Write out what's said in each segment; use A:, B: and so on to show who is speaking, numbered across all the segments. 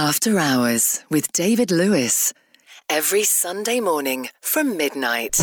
A: After Hours with David Lewis. Every Sunday morning from midnight.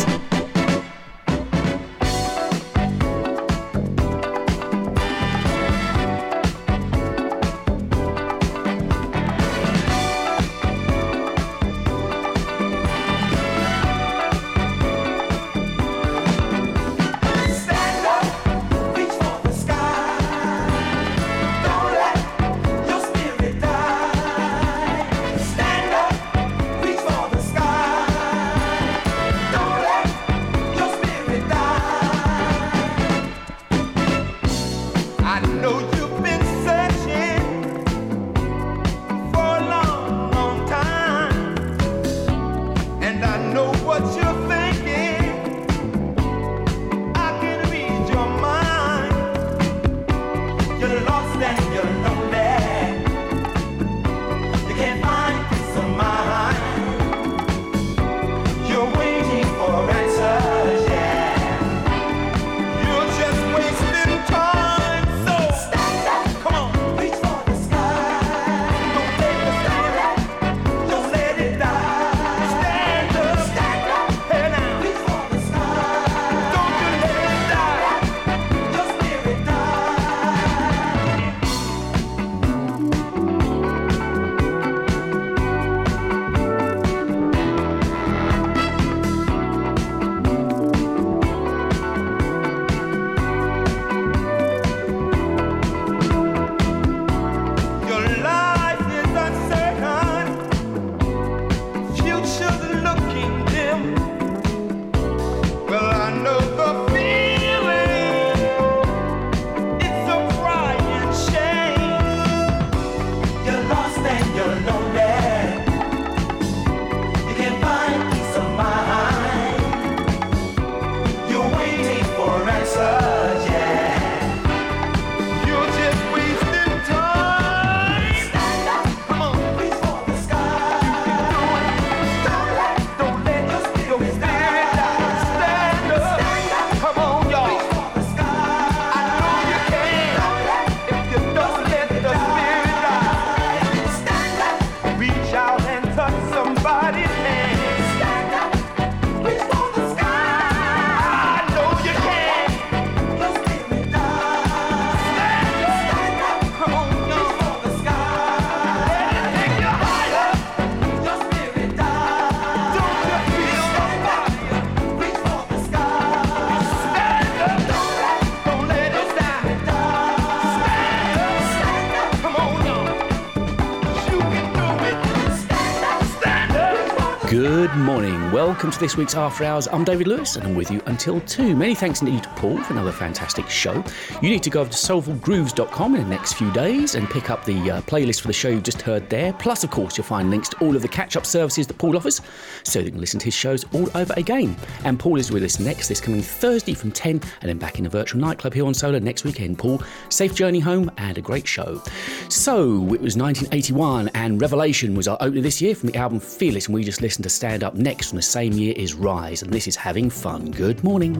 B: welcome to this week's After Hours. I'm David Lewis and I'm with you until 2. Many thanks indeed to Paul for another fantastic show. You need to go over to soulfulgrooves.com in the next few days and pick up the uh, playlist for the show you just heard there. Plus, of course, you'll find links to all of the catch up services that Paul offers so you can listen to his shows all over again. And Paul is with us next this coming Thursday from 10 and then back in the virtual nightclub here on Solar next weekend. Paul, safe journey home and a great show. So, it was 1981 and Revelation was our opener this year from the album Fearless, and we just listened to Stand Up Next from the same year is Rise, and this is Having Fun. Good morning.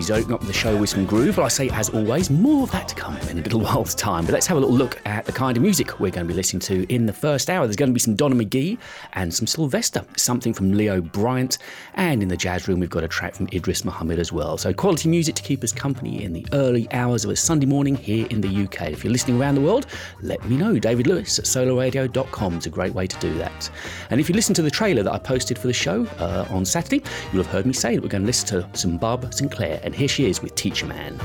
C: Breeze opening up
B: the
D: show with some groove. Well, I say, as always, more of that to come in a little while's time. But let's have a little look at the kind of music we're going to be listening to in the first hour. There's going to be some Donna McGee and some Sylvester, something from Leo Bryant. And in the jazz room, we've got a track from Idris Muhammad as well. So quality music to keep us company in the early hours of a Sunday morning here in the UK. If you're listening around the world, let me know. David Lewis at solarradio.com is a great way to do that. And if you listen to the trailer that I posted for the show uh, on Saturday, you'll have heard me say that we're going to listen to some Barbara Sinclair and here she is with Teacher Man.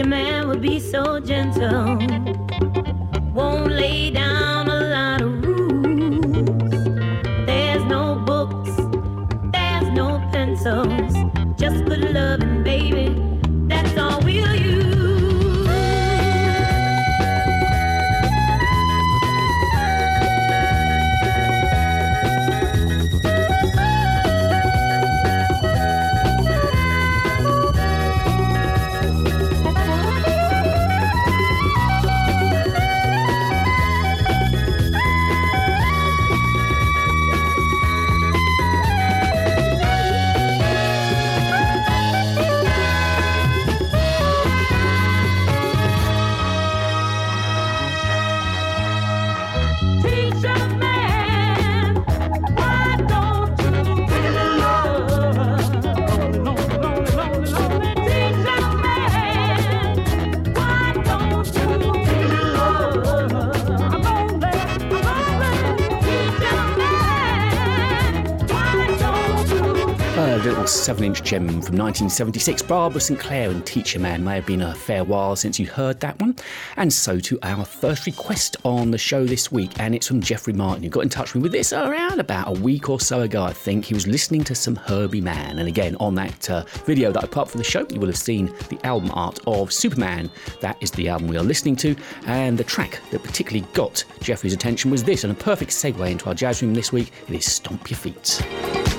E: your man would be so gentle.
B: 7 inch gem from 1976. Barbara St. Clair and Teacher Man may have been a fair while since you heard that one. And so to our first request on the show this week, and it's from Jeffrey Martin, who got in touch with me with this around about a week or so ago, I think. He was listening to some Herbie Mann. And again, on that uh, video that I put up for the show, you will have seen the album art of Superman. That is the album we are listening to. And the track that particularly got Jeffrey's attention was this, and a perfect segue into our jazz room this week. It is Stomp Your Feet.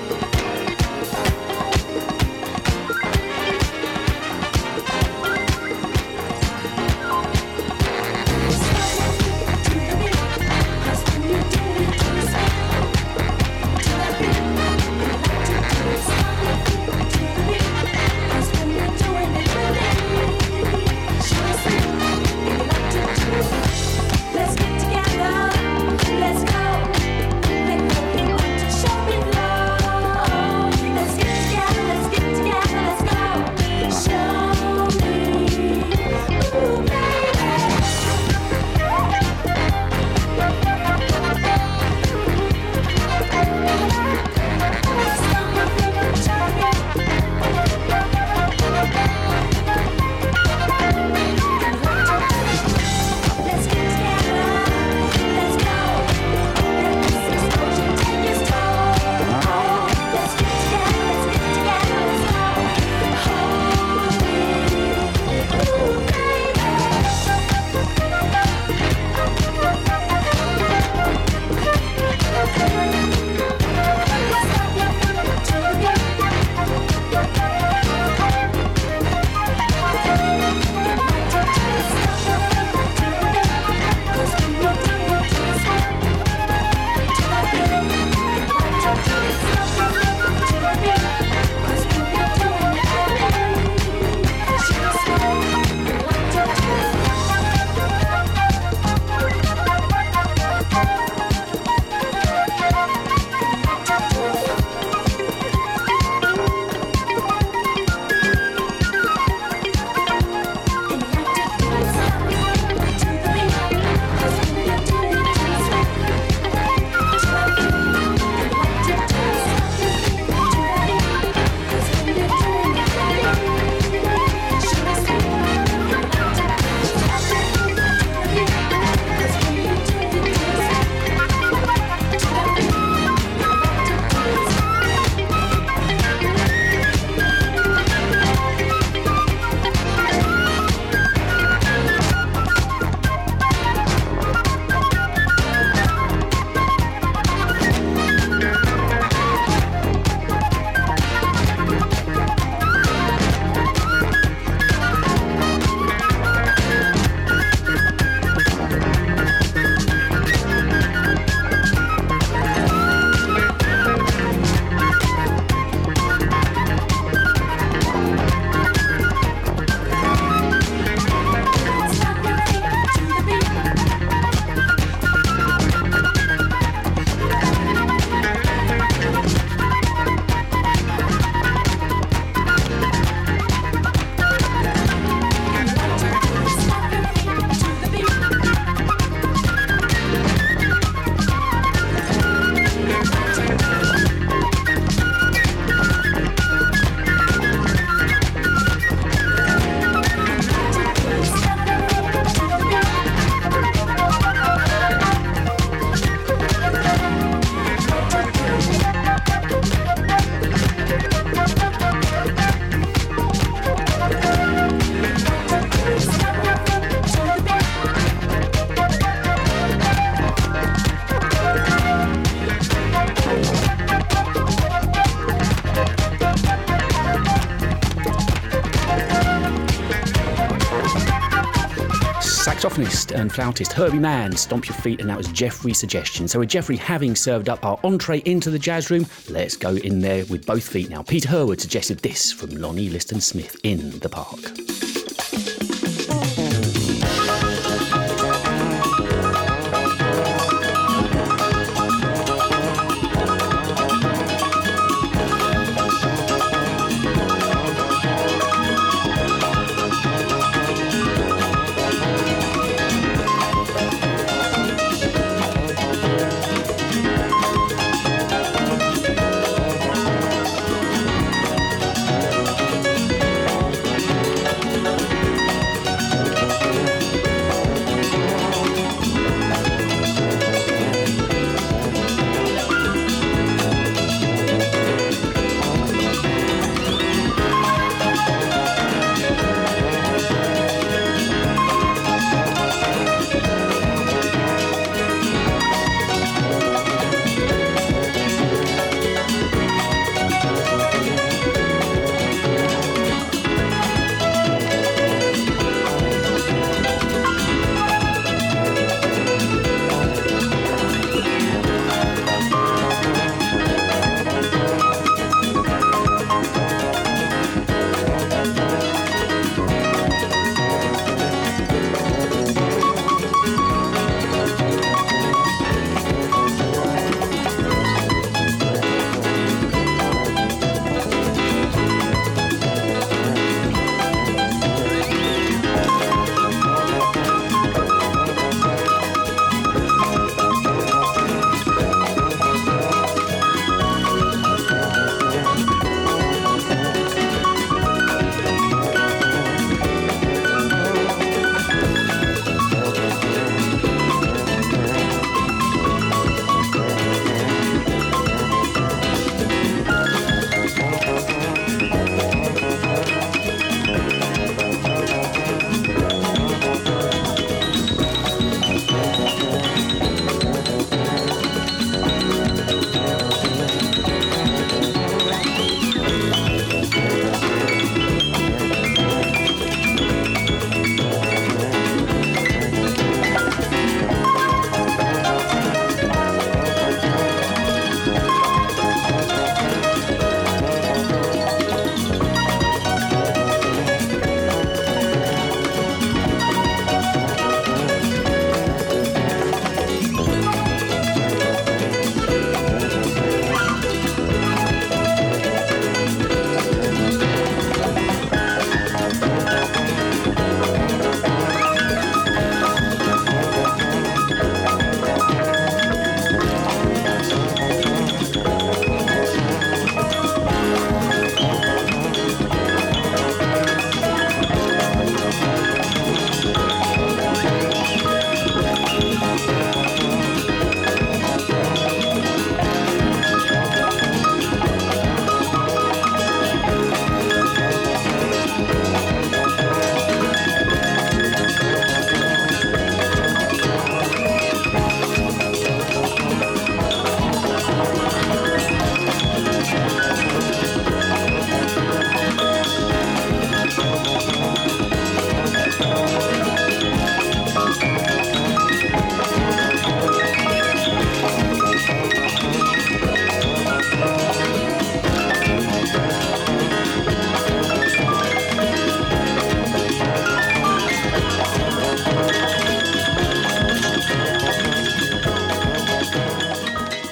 B: And flautist Herbie Mann, Stomp Your Feet, and that was Jeffrey's suggestion. So, with Jeffrey having served up our entree into the jazz room, let's go in there with both feet now. Peter Herwood suggested this from Lonnie Liston Smith in the park.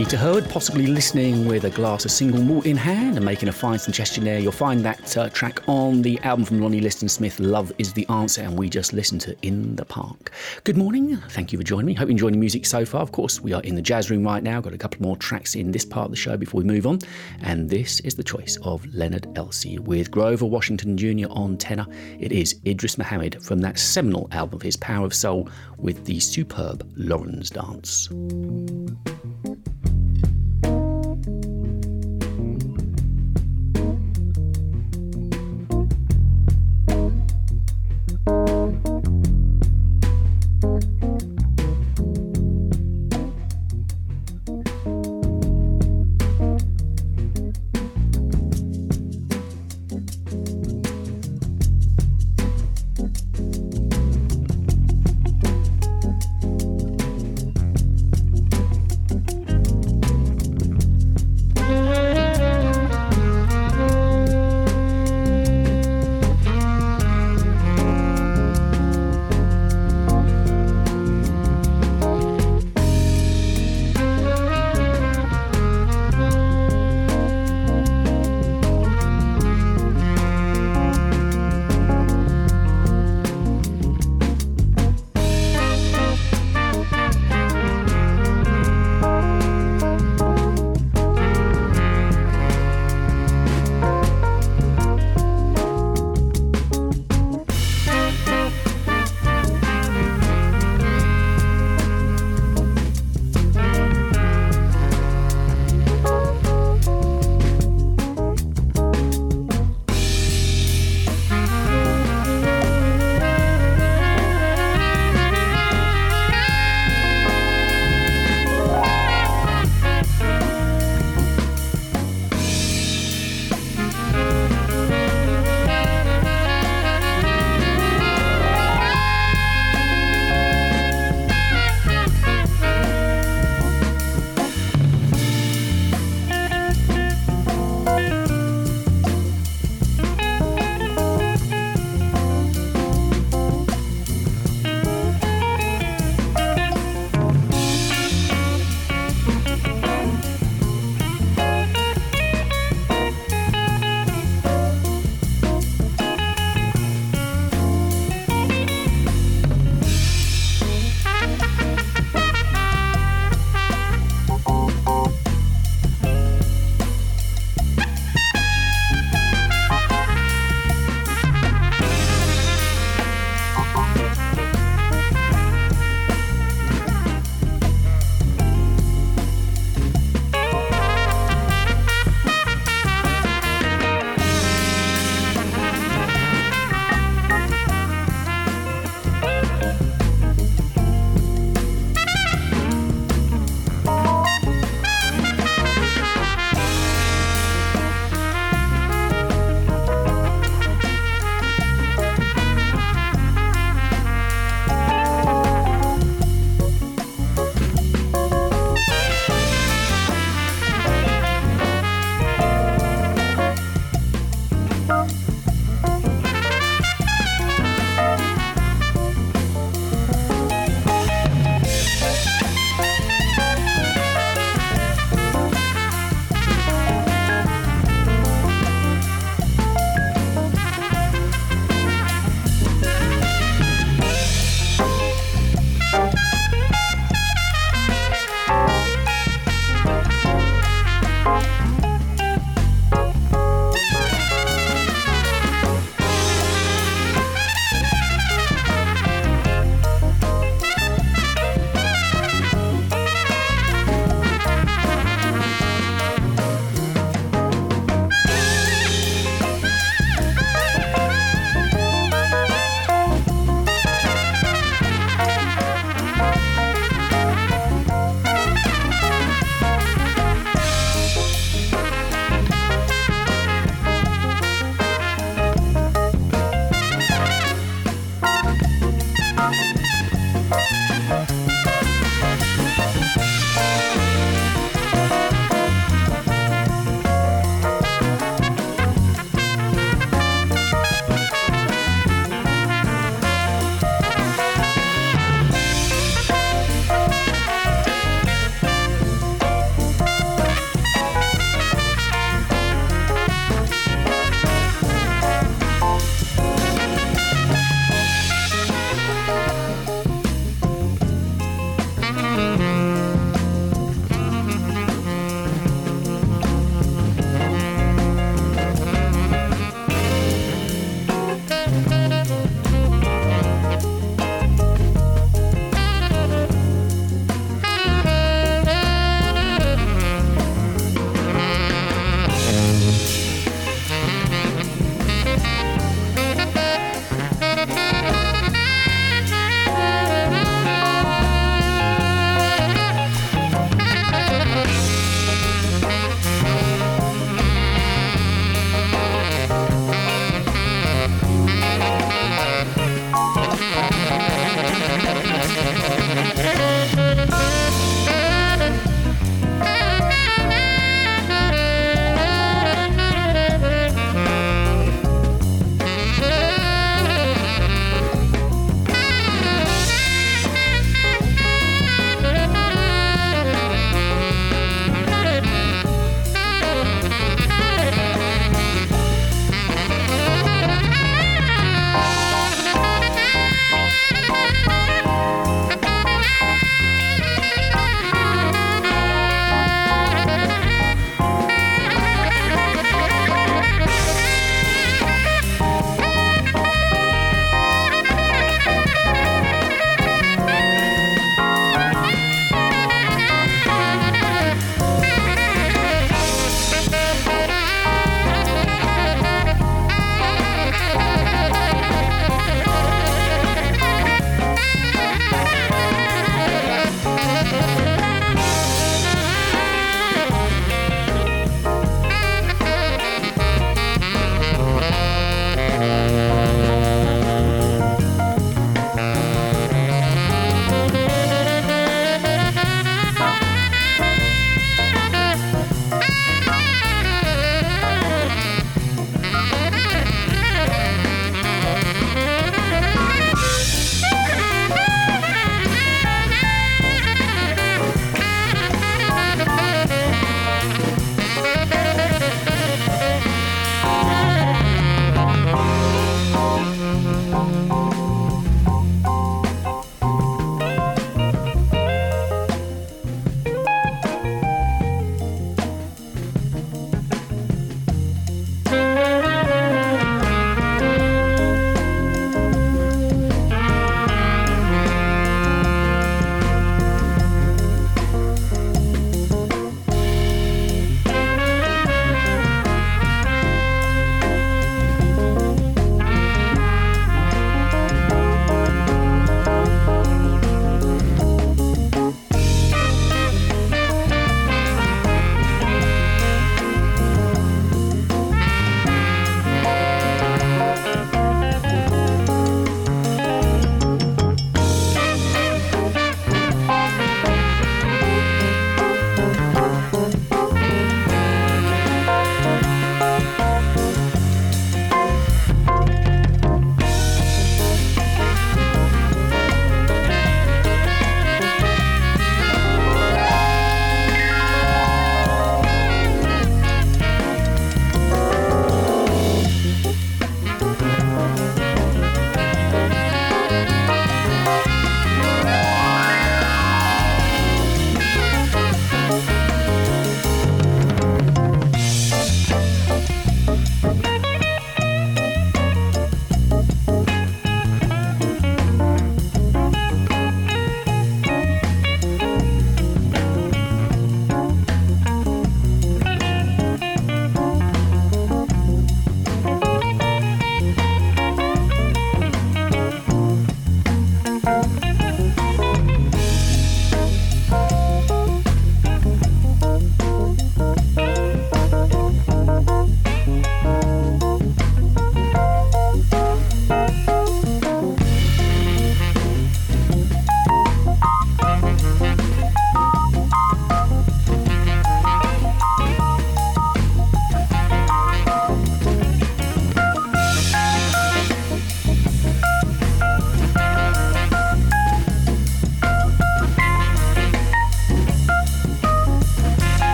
B: Peter Hurd, possibly listening with a glass of single malt in hand and making a fine suggestion there. You'll find that uh, track on the album from Lonnie Liston Smith, Love is the Answer, and we just listened to In the Park. Good morning. Thank you for joining me. Hope you're enjoying the music so far. Of course, we are in the jazz room right now. Got a couple more tracks in this part of the show before we move on. And this is the choice of Leonard Elsey with Grover Washington Jr. on tenor. It is Idris Muhammad from that seminal album of his, Power of Soul, with the superb Loran's Dance.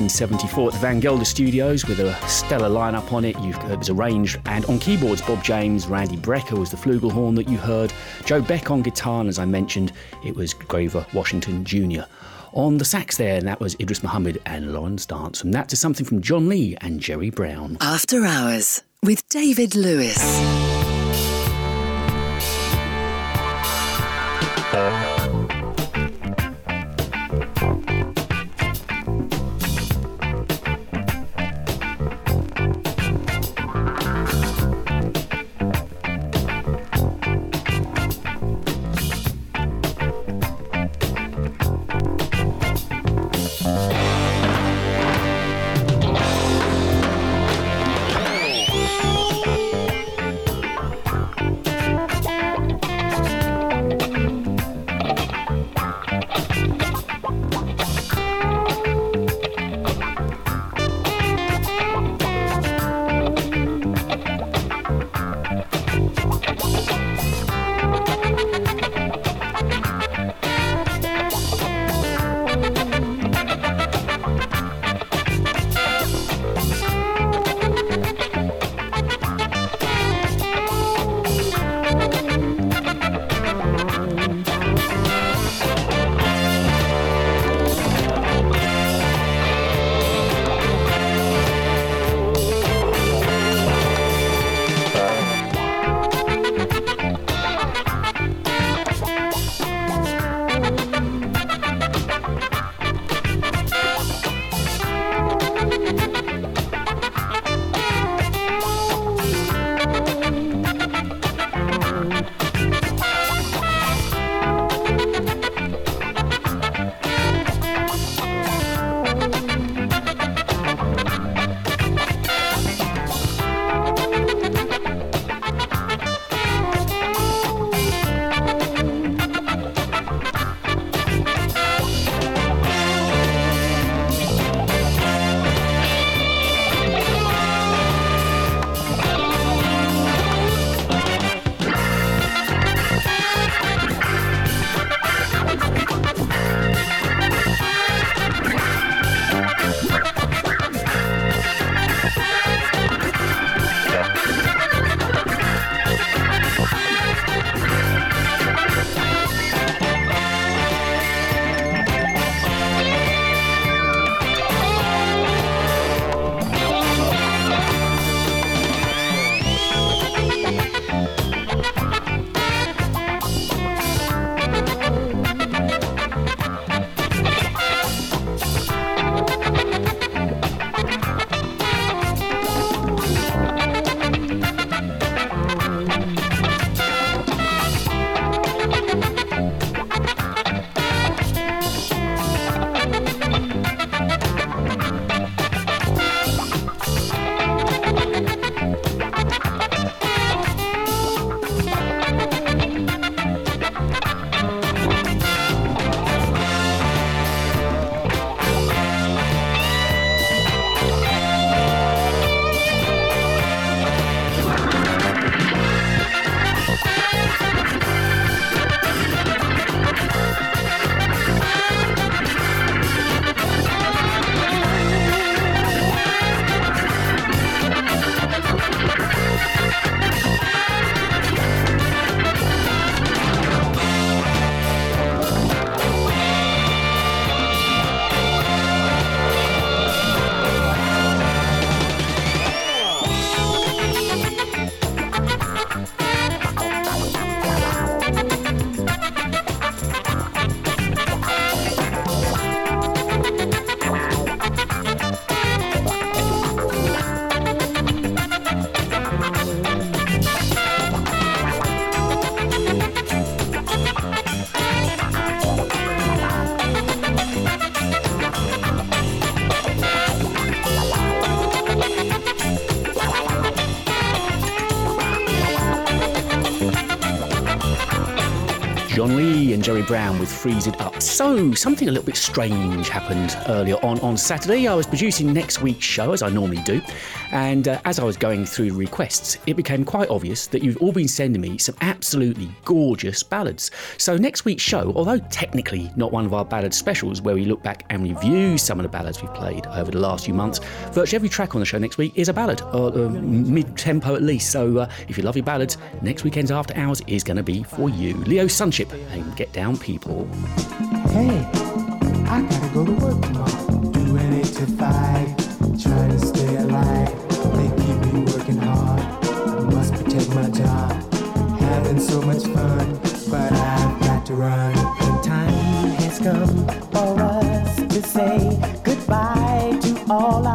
B: 1974 at the Van Gelder Studios with a stellar lineup on it. You've, it was arranged, and on keyboards, Bob James, Randy Brecker was the flugelhorn that you heard, Joe Beck on guitar, and as I mentioned, it was Grover Washington Jr. On the sax there, and that was Idris Muhammad and Loran's Dance. And that to something from John Lee and Gerry Brown.
D: After Hours with David Lewis.
B: Gerry Brown with Freeze It Up. So, something a little bit strange happened earlier on on Saturday. I was producing next week's show, as I normally do, and uh, as I was going through requests, it became quite obvious that you've all been sending me some absolutely gorgeous ballads. So, next week's show, although technically not one of our ballad specials where we look back and review some of the ballads we've played over the last few months, virtually every track on the show next week is a ballad, uh, mid tempo at least. So, uh, if you love your ballads, next weekend's After Hours is going to be for you. Leo's Sunshipp and Get Down People.
F: Hey, I gotta go to work tomorrow. Doing eight to say goodbye to all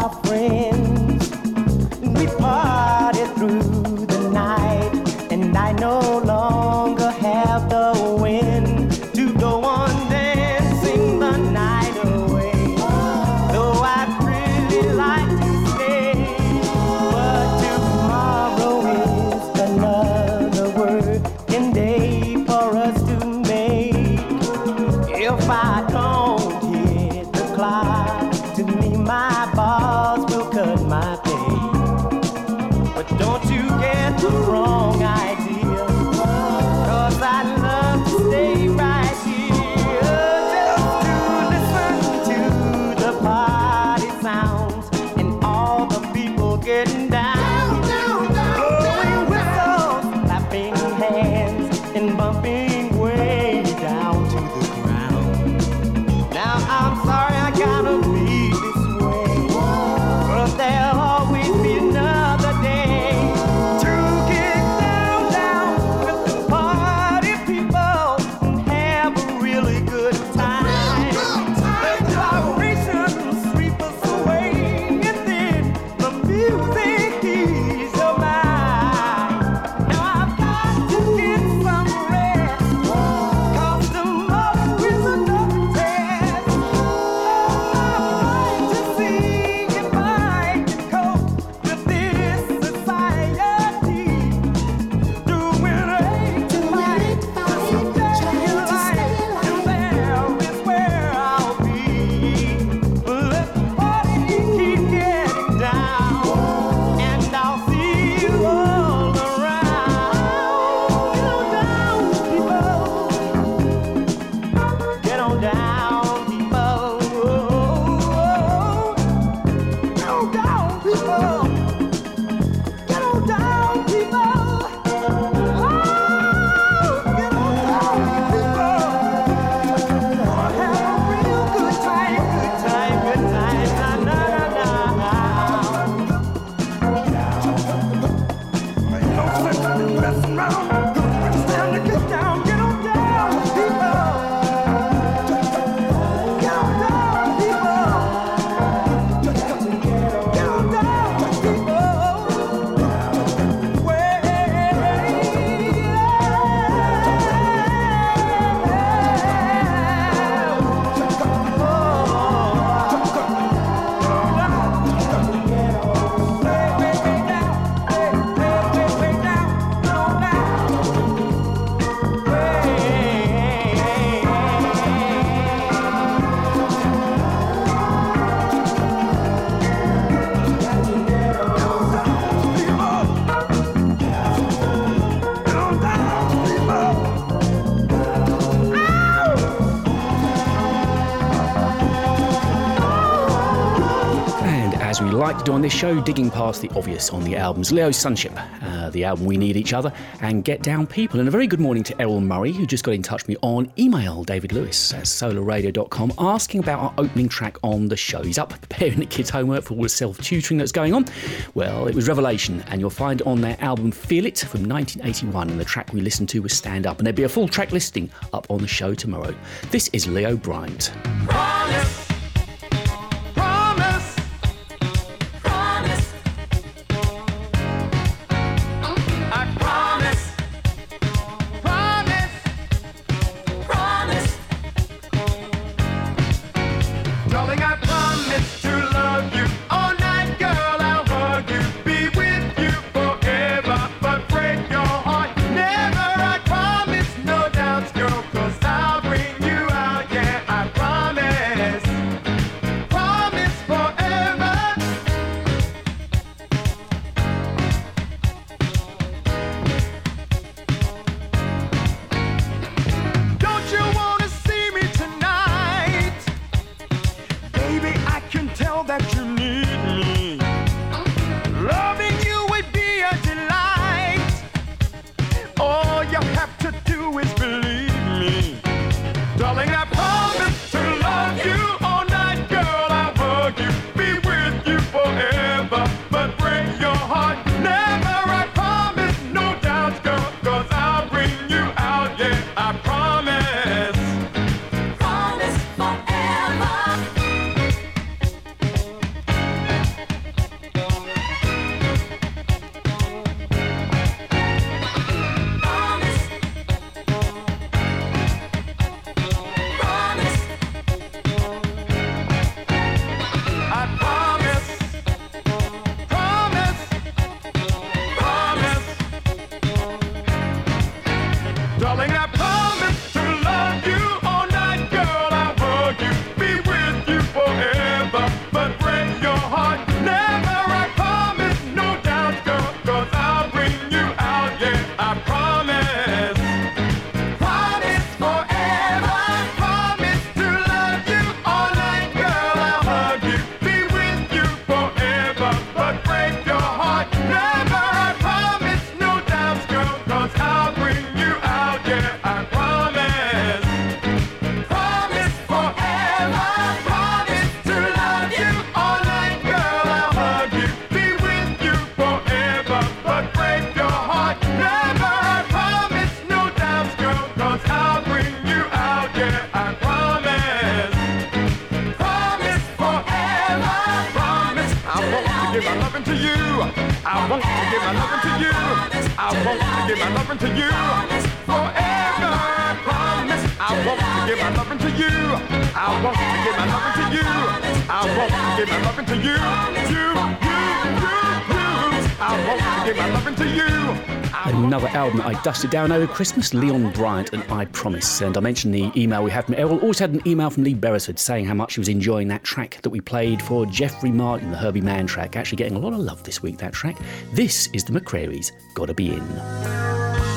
B: do on this show, digging past the obvious on the albums Leo's Sunshipp, uh, the album We Need Each Other, and Get Down People. And a very good morning to Errol Murray, who just got in touch with me on email, David Lewis at solarradio.com, asking about our opening track on the show. He's up preparing the kids' homework for all the self tutoring that's going on. Well, it was Revelation, and you'll find on their album Feel It from 1981, and the track we listened to was Stand Up. And there'll be a full track listing up on the show tomorrow. This is Leon Bryant.
G: Promise.
D: Another album I dusted down over Christmas, Leon Bryant and I Promise. And I mentioned the email we had from Errol. Also had an email from Lee Beresford saying how much he was enjoying that track that we played for Jeffrey Martin, the Herbie Mann track. Actually getting a lot of love this week, that track. This is the McCrary's Gotta Be In.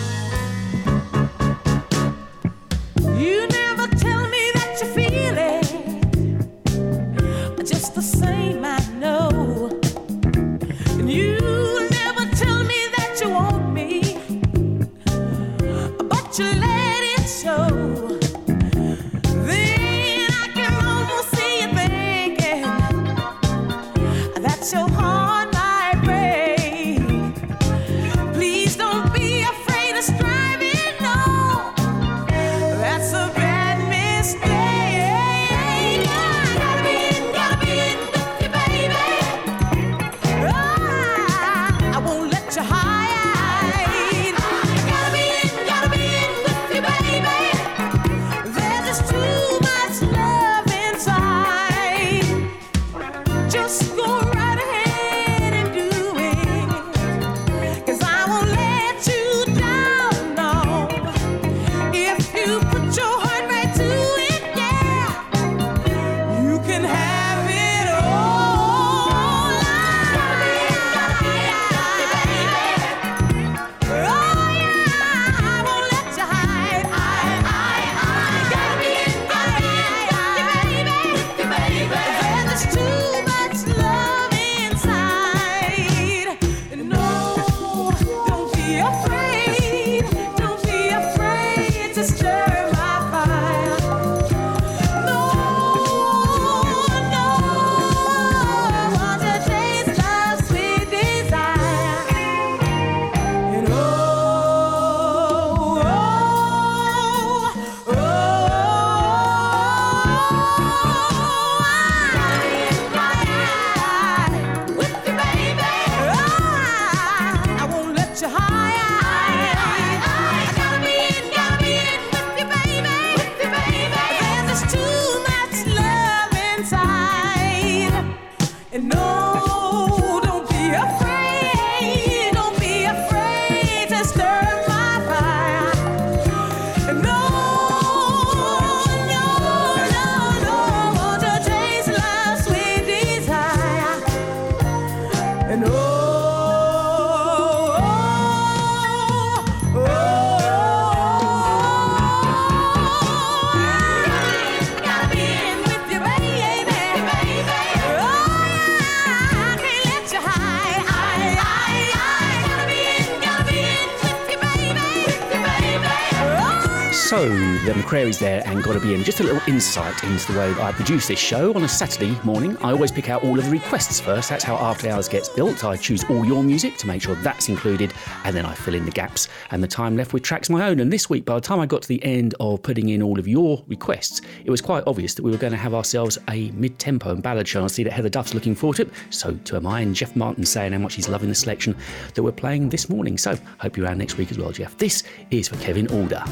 D: McCrary's there and gotta be in. Just a little insight into the way I produce this show. On a Saturday morning, I always pick out all of the requests first. That's how After Hours gets built. I choose all your music to make sure that's included, and then I fill in the gaps and the time left with tracks my own. And this week, by the time I got to the end of putting in all of your requests, it was quite obvious that we were going to have ourselves a mid tempo and ballad show. I see that Heather Duff's looking forward to it. So, to am I, and Jeff Martin saying how much he's loving the selection that we're playing this morning. So, hope you're around next week as well, Jeff. This is for Kevin Alder.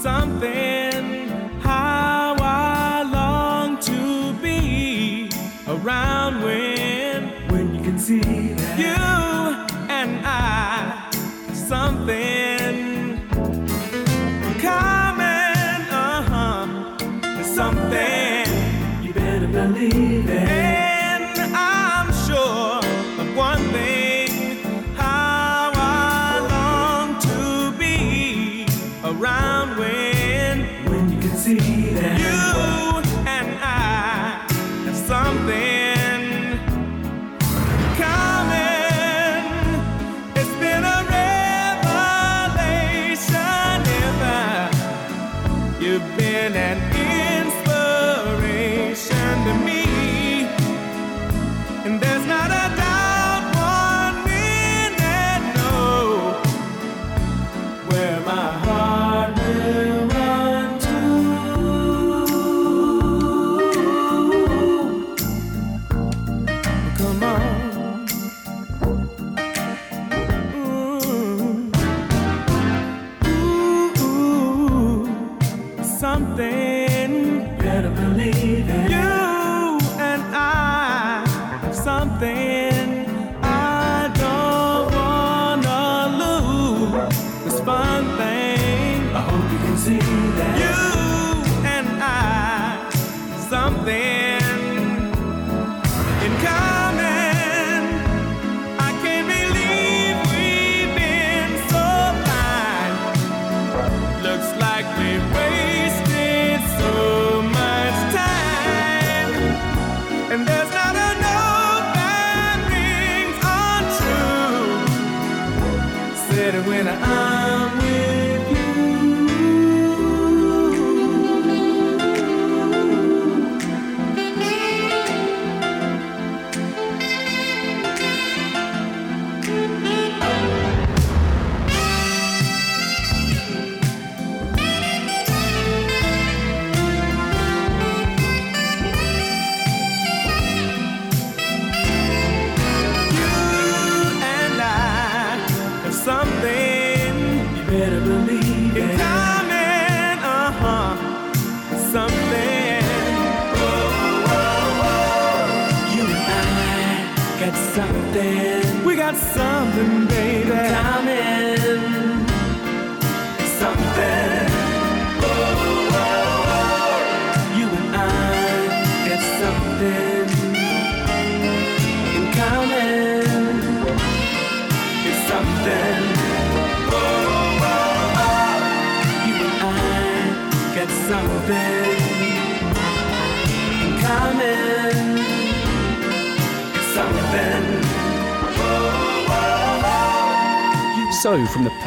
A: Something.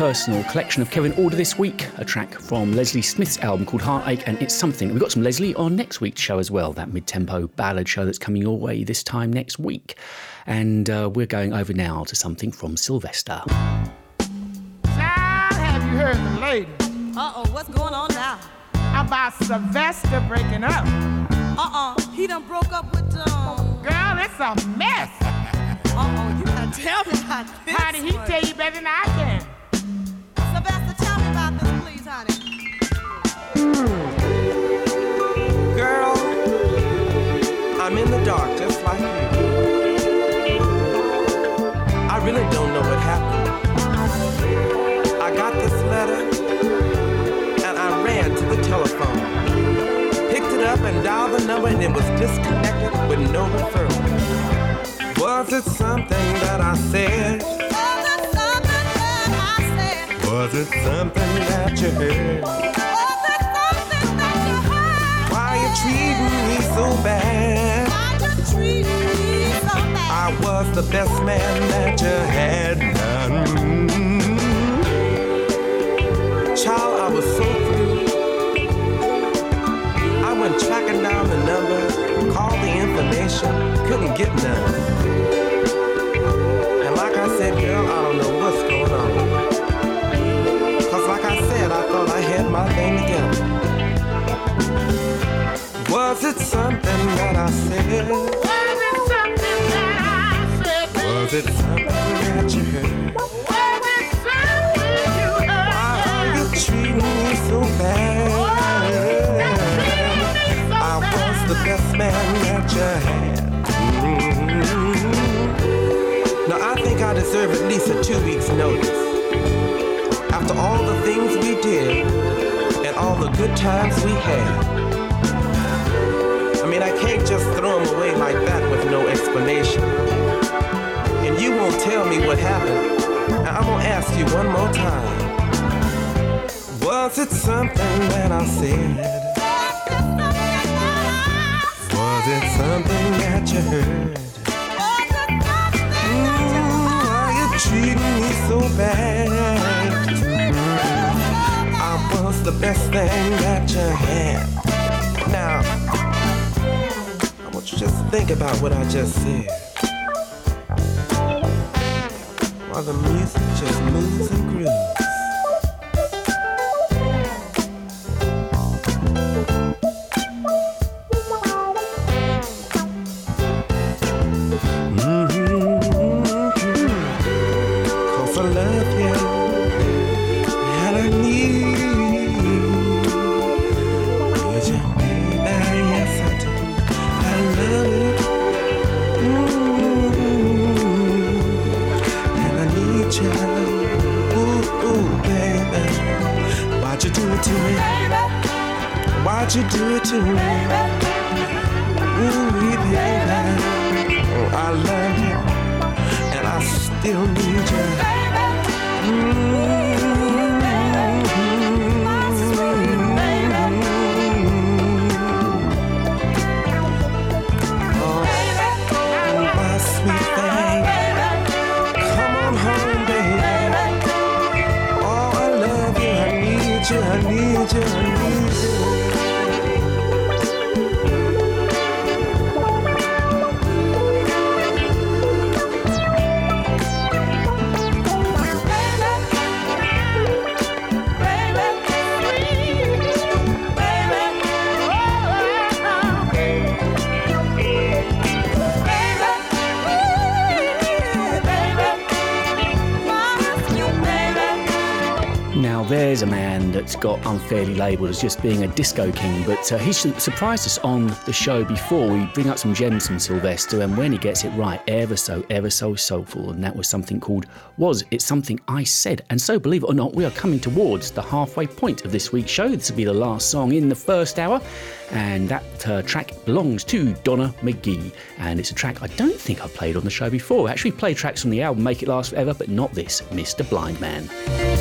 B: Personal collection of Kevin Order this week, a track from Leslie Smith's album called Heartache, and it's something. We've got some Leslie on next week's show as well, that mid tempo ballad show that's coming your way this time next week. And uh, we're going over now to something from Sylvester.
H: Child, have you heard the lady
D: Uh-oh, what's going on now?
H: about Sylvester breaking up?
D: Uh-uh, he done broke up with, um...
H: Girl, it's a mess.
D: Uh-oh, you gotta tell me about this
H: How did he
D: one.
H: tell you better than I can?
F: Girl, I'm in the dark just like you. I really don't know what happened. I got this letter and I ran to the telephone. Picked it up and dialed the number and it was disconnected with no referral. Was it something that I said? Was it something that you heard? Was the best man that you had. Mm. Child, I was so through. I went tracking down the number, called the information, couldn't get none. And like I said, girl, I don't know what's going on. Cause like I said, I thought I had my thing together. Was it something that I said?
H: That
F: heard?
H: Was it you?
F: Why are you treating me so bad? I was the best man that you had. Now I think I deserve at least a two weeks notice. After all the things we did and all the good times we had. I mean, I can't just throw them away like that with no explanation. You won't tell me what happened. Now, I'm gonna ask you one more time. Was it something that I said? Was it something that you heard? Mm, why you treating me so bad? I was the best thing that you had. Now, I want you just to think about what I just said. While the music just moves
D: got unfairly labelled as just being a disco king, but uh, he surprised us on the show before. We bring up some gems from Sylvester, and when he gets it right, ever so, ever so soulful, and that was something called Was It Something I Said? And so, believe it or not, we are coming towards the halfway point of this week's show. This will be the last song in the first hour, and that uh, track belongs to Donna McGee, and it's a track I don't think I played on the show before. I actually play tracks from the album Make It Last Forever, but not this, Mr. Blind Man.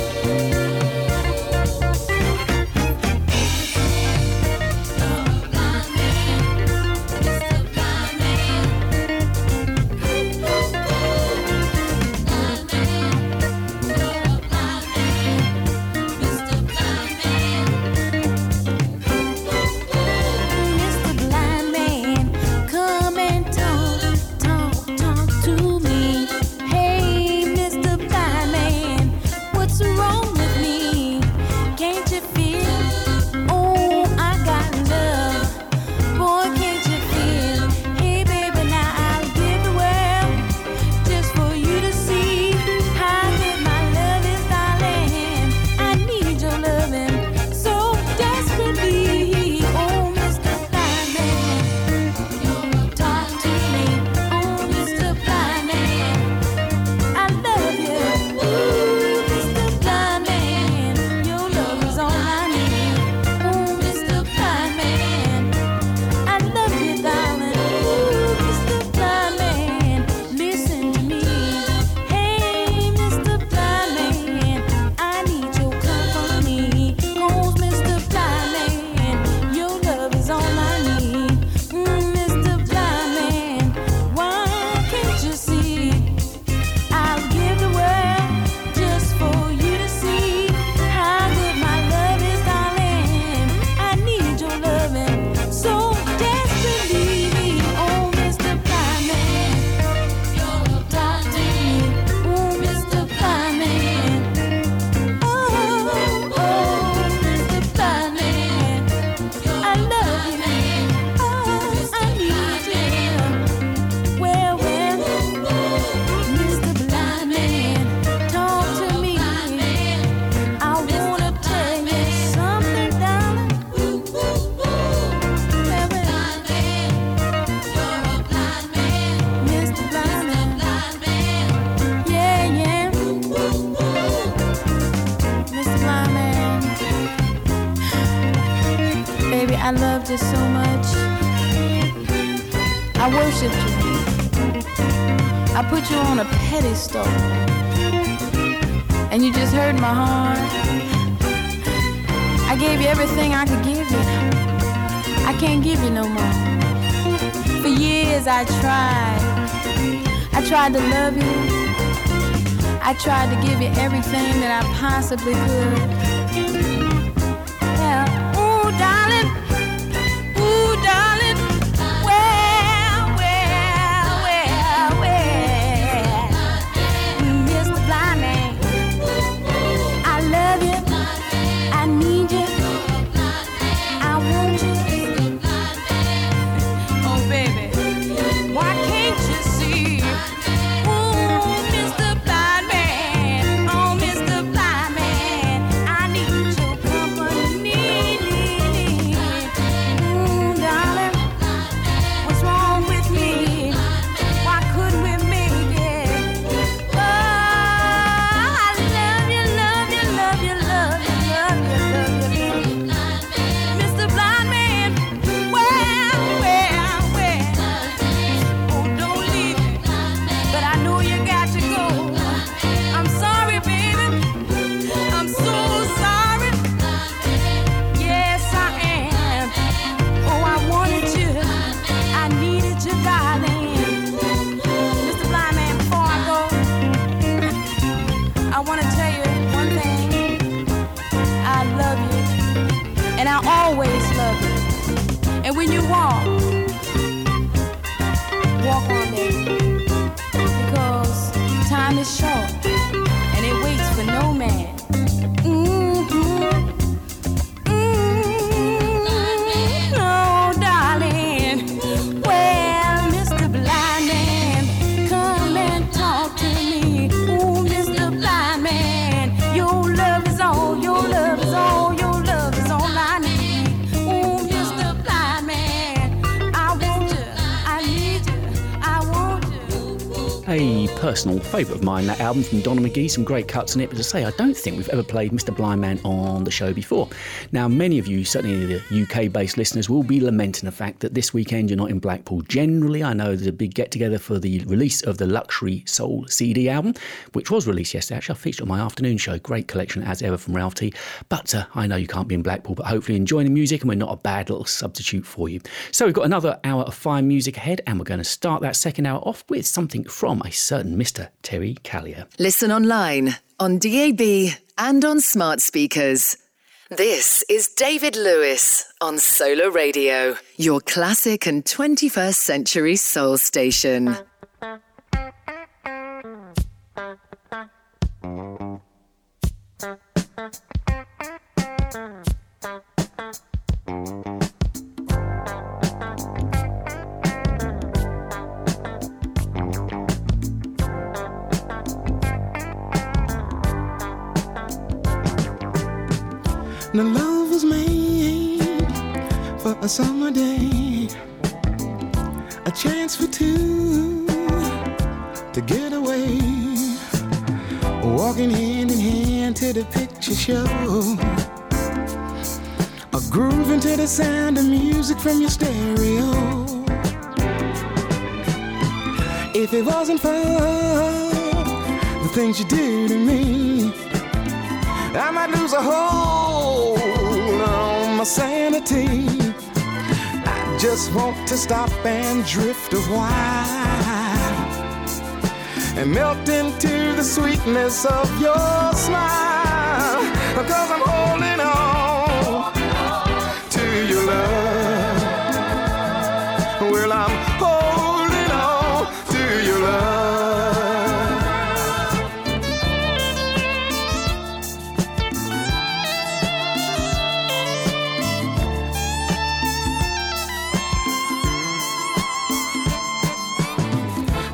I: possibly
B: personal favourite of mine, that album from Donna McGee, some great cuts in it. But to say, I don't think we've ever played Mr. Blind Man on the show before. Now, many of you, certainly the UK based listeners, will be lamenting the fact that this weekend you're not in Blackpool. Generally, I know there's a big get together for the release of the Luxury Soul CD album, which was released yesterday. Actually, I featured on my afternoon show. Great collection as ever from Ralph Tee But uh, I know you can't be in Blackpool, but hopefully enjoying the music and we're not a bad little substitute for you. So we've got another hour of fine music ahead, and we're going to start that second hour off with something from a certain Mr. Terry Callier.
J: Listen online, on DAB, and on smart speakers. This is David Lewis on Solar Radio, your classic and 21st century soul station.
K: A summer day, a chance for two to get away, walking hand in hand to the picture show, a groove into the sound of music from your stereo. If it wasn't for the things you do to me. I might lose a hold on my sanity. Just want to stop and drift a while and melt into the sweetness of your smile. Cause I'm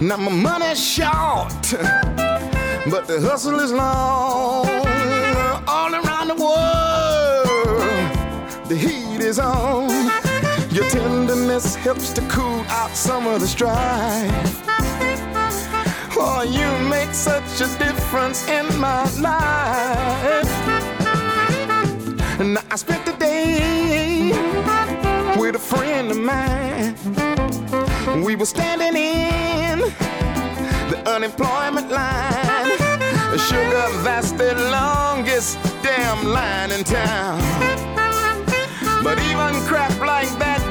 K: Now my money's short, but the hustle is long. All around the world, the heat is on. Your tenderness helps to cool out some of the strife. Oh, you make such a difference in my life. And I spent the day with a friend of mine. We were standing in unemployment line. Sugar, that's the longest damn line in town. But even crap like
B: that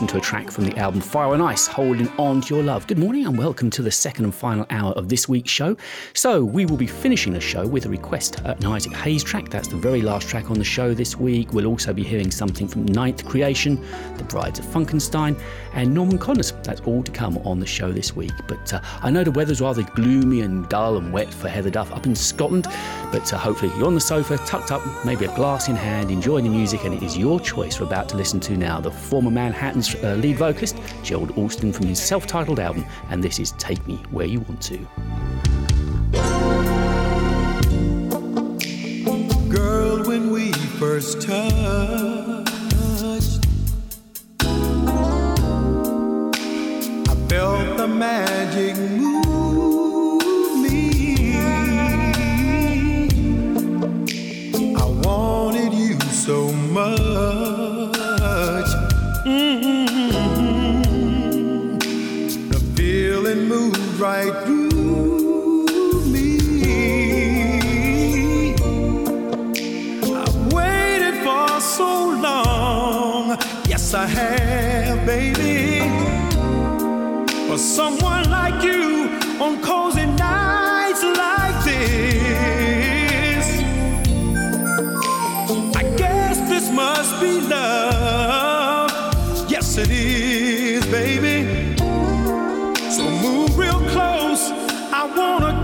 B: And we track from the album Fire and Ice, Holding On to Your Love. Good morning and welcome to the second and final hour of this week's show. So, we will be finishing the show with a request, uh, an Isaac Hayes track. That's the very last track on the show this week. We'll also be hearing something from Ninth Creation, The Brides of Funkenstein, and Norman Connors. That's all to come on the show this week. But uh, I know the weather's rather gloomy and dull and wet for Heather Duff up in Scotland, but uh, hopefully you're on the sofa, tucked up, maybe a glass in hand, enjoying the music, and it is your choice we're about to listen to now. The former Manhattan's uh, lead vocalist, Gerald Alston, from his self titled album, and this is Take Me Where You Want to.
A: Girl, when we first touched, I felt the magic move right through me. I've waited for so long. Yes, I have, baby. For someone like you So move real close. I wanna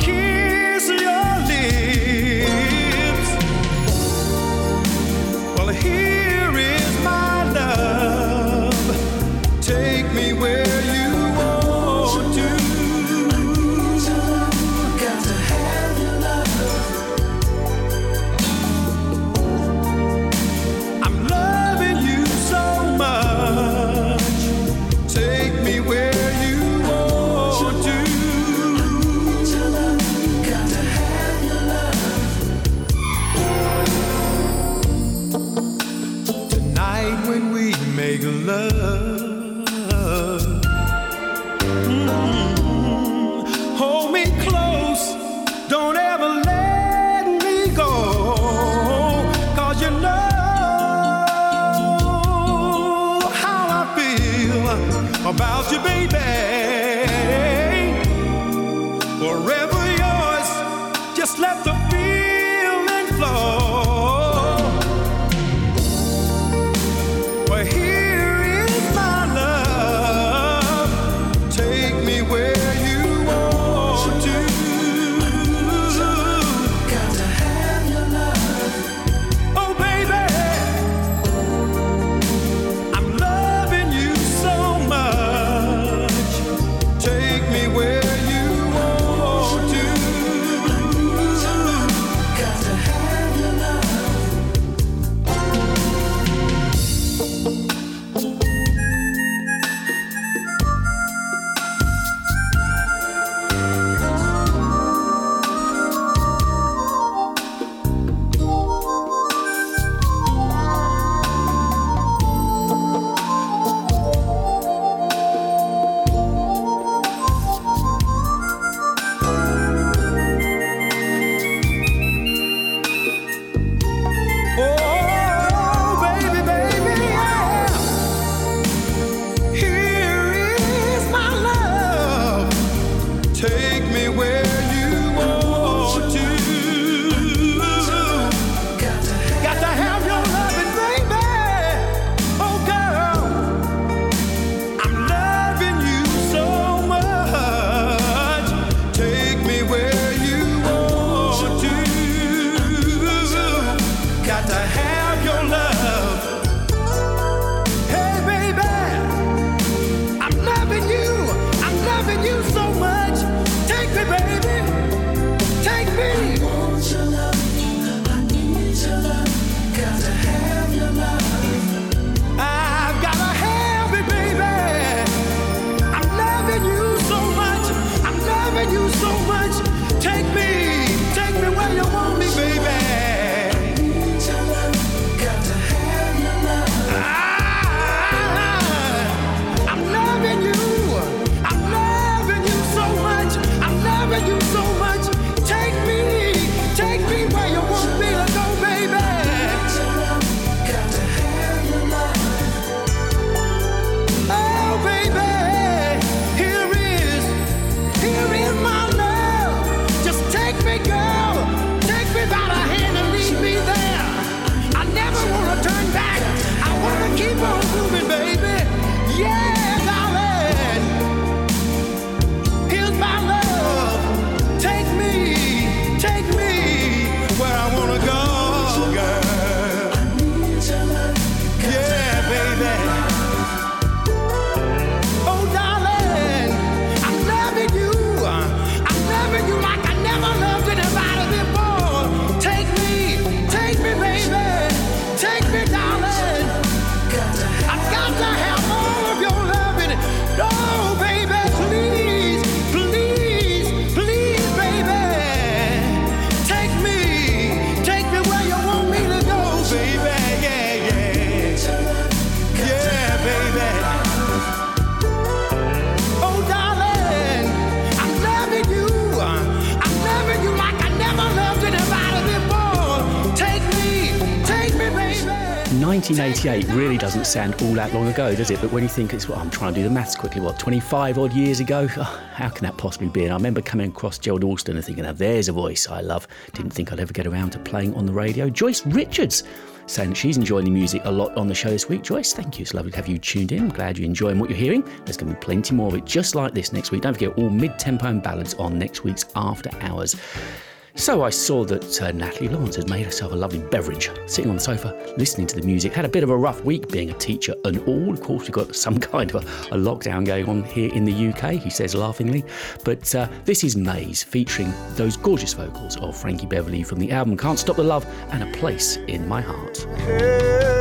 B: 1988 really doesn't sound all that long ago, does it? But when you think it's, well, I'm trying to do the maths quickly, what, 25 odd years ago? Oh, how can that possibly be? And I remember coming across Gerald Alston and thinking, now there's a voice I love. Didn't think I'd ever get around to playing on the radio. Joyce Richards saying she's enjoying the music a lot on the show this week. Joyce, thank you. It's lovely to have you tuned in. I'm Glad you're enjoying what you're hearing. There's going to be plenty more of it just like this next week. Don't forget all mid tempo and ballads on next week's After Hours. So I saw that uh, Natalie Lawrence had made herself a lovely beverage, sitting on the sofa, listening to the music. Had a bit of a rough week being a teacher and all. Of course, we've got some kind of a, a lockdown going on here in the UK, he says laughingly. But uh, this is Maze, featuring those gorgeous vocals of Frankie Beverly from the album Can't Stop the Love and A Place in My Heart.
L: Love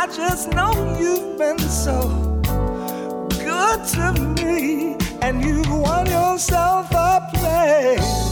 L: I just know you've been so good to me, and you've won yourself a place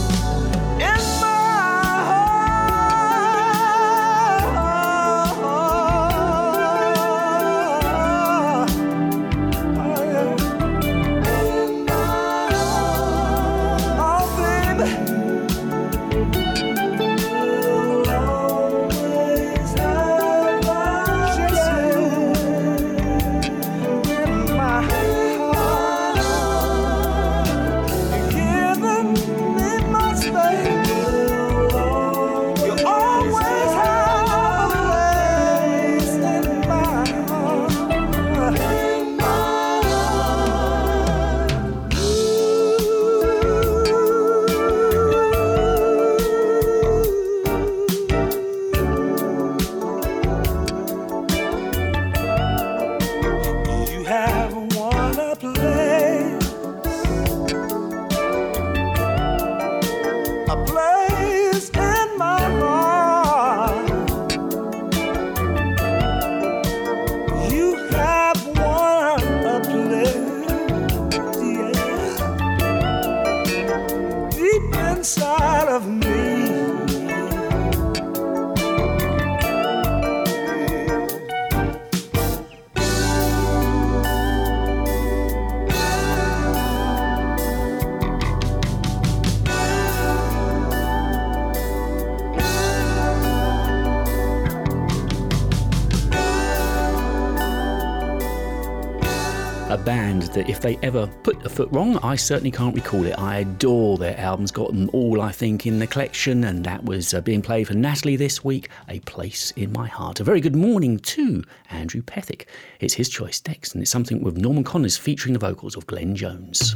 A: if they ever put a foot wrong, I certainly can't recall it. I adore their albums, got them all, I think, in the collection, and that was uh, being played for Natalie this week, A Place in My Heart. A very good morning to Andrew Pethick. It's his choice next, and it's something with Norman Connors featuring the vocals of Glenn Jones.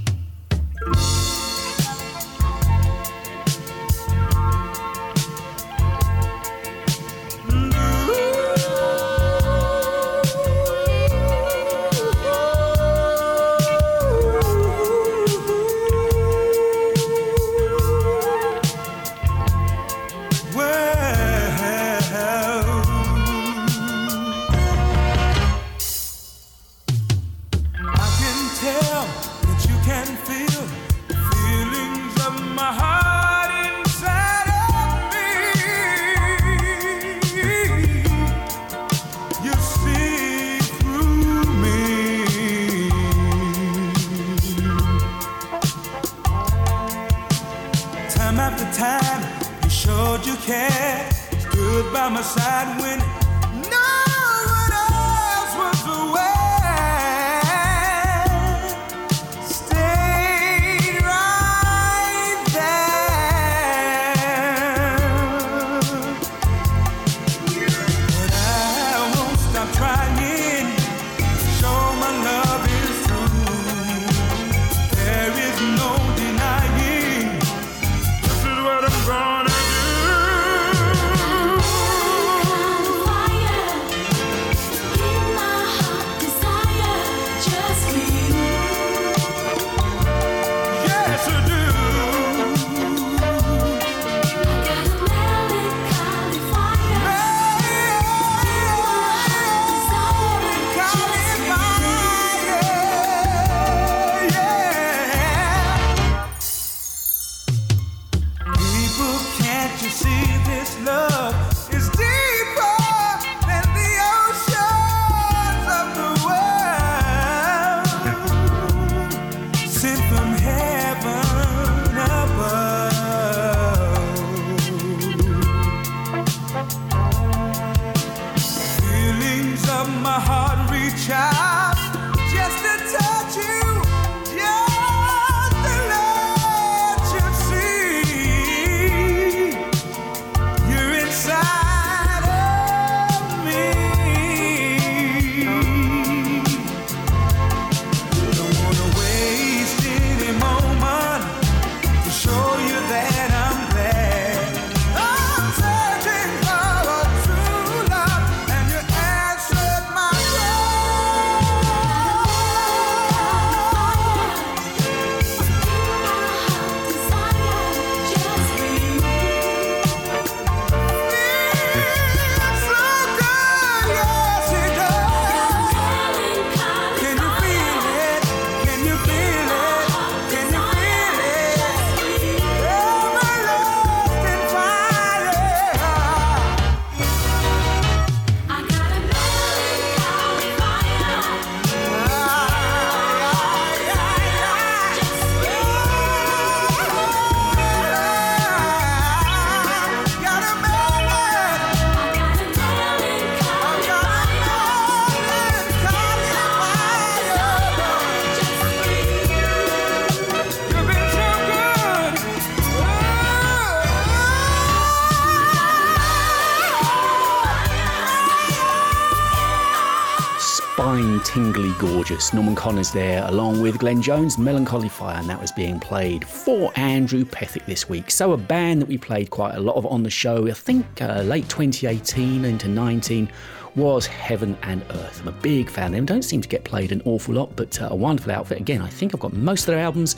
A: Gorgeous. Norman Connors there, along with Glenn Jones, Melancholy Fire, and that was being played for Andrew Pethick this week. So, a band that we played quite a lot of on the show, I think uh, late 2018 into 19, was Heaven and Earth. I'm a big fan of them. Don't seem to get played an awful lot, but uh, a wonderful outfit. Again, I think I've got most of their albums,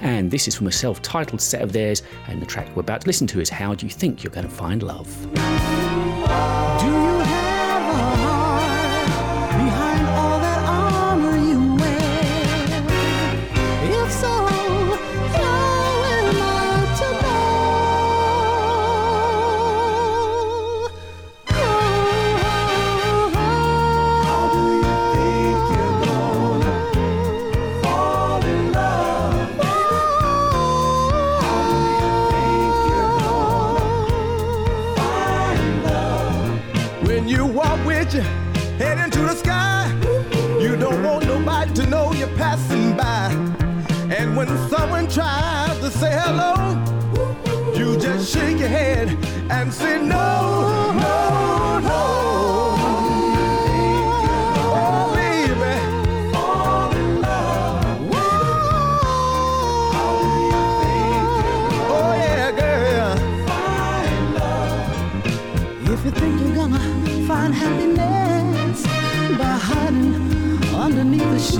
A: and this is from a self titled set of theirs. And the track we're about to listen to is How Do You Think You're Going to Find Love?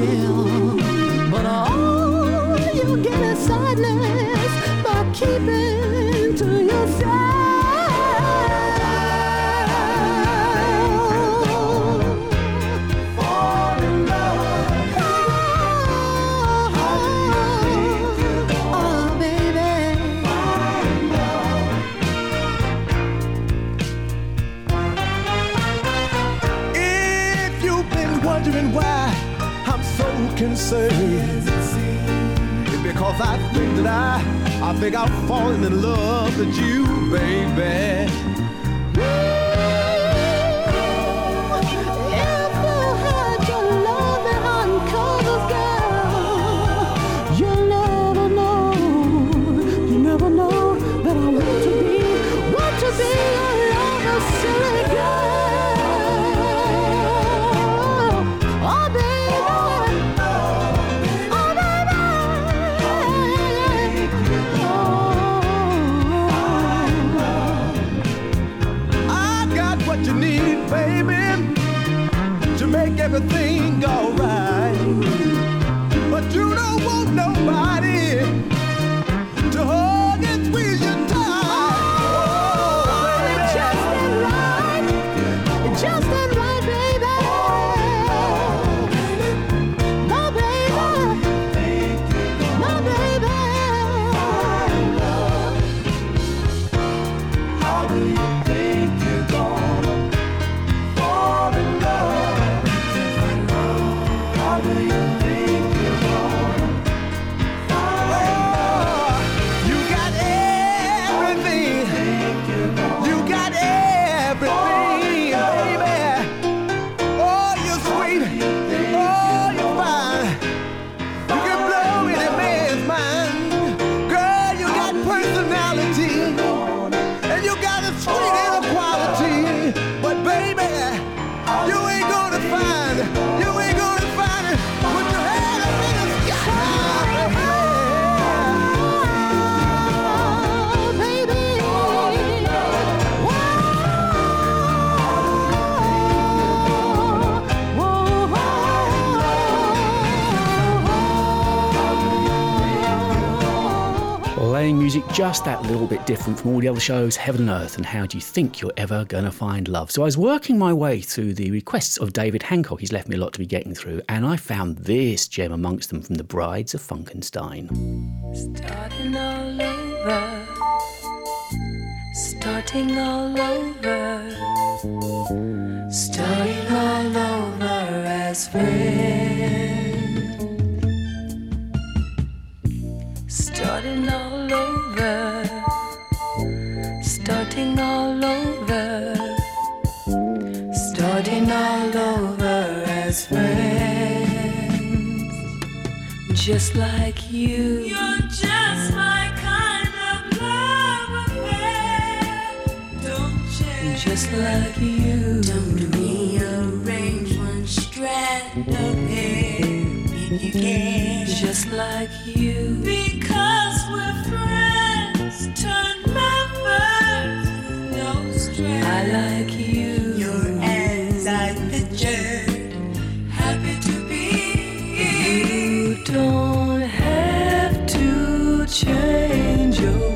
L: Underneath
A: I think that I, I think I've fallen in love with you, baby.
L: Just
B: that little bit different from all the other shows, Heaven and Earth, and how do you think you're ever to find love? So I was working my way through the requests of David Hancock. He's left me a lot to be getting through, and I found this gem amongst them from the Brides of Funkenstein.
M: Starting all over. Starting all over. Starting all over as friends. Starting all over. Starting all over. Starting all over as friends. Just like you. You're just my kind of love affair. Don't change. Just like you. Don't rearrange one strand of hair. If you can. Just like you. Because change your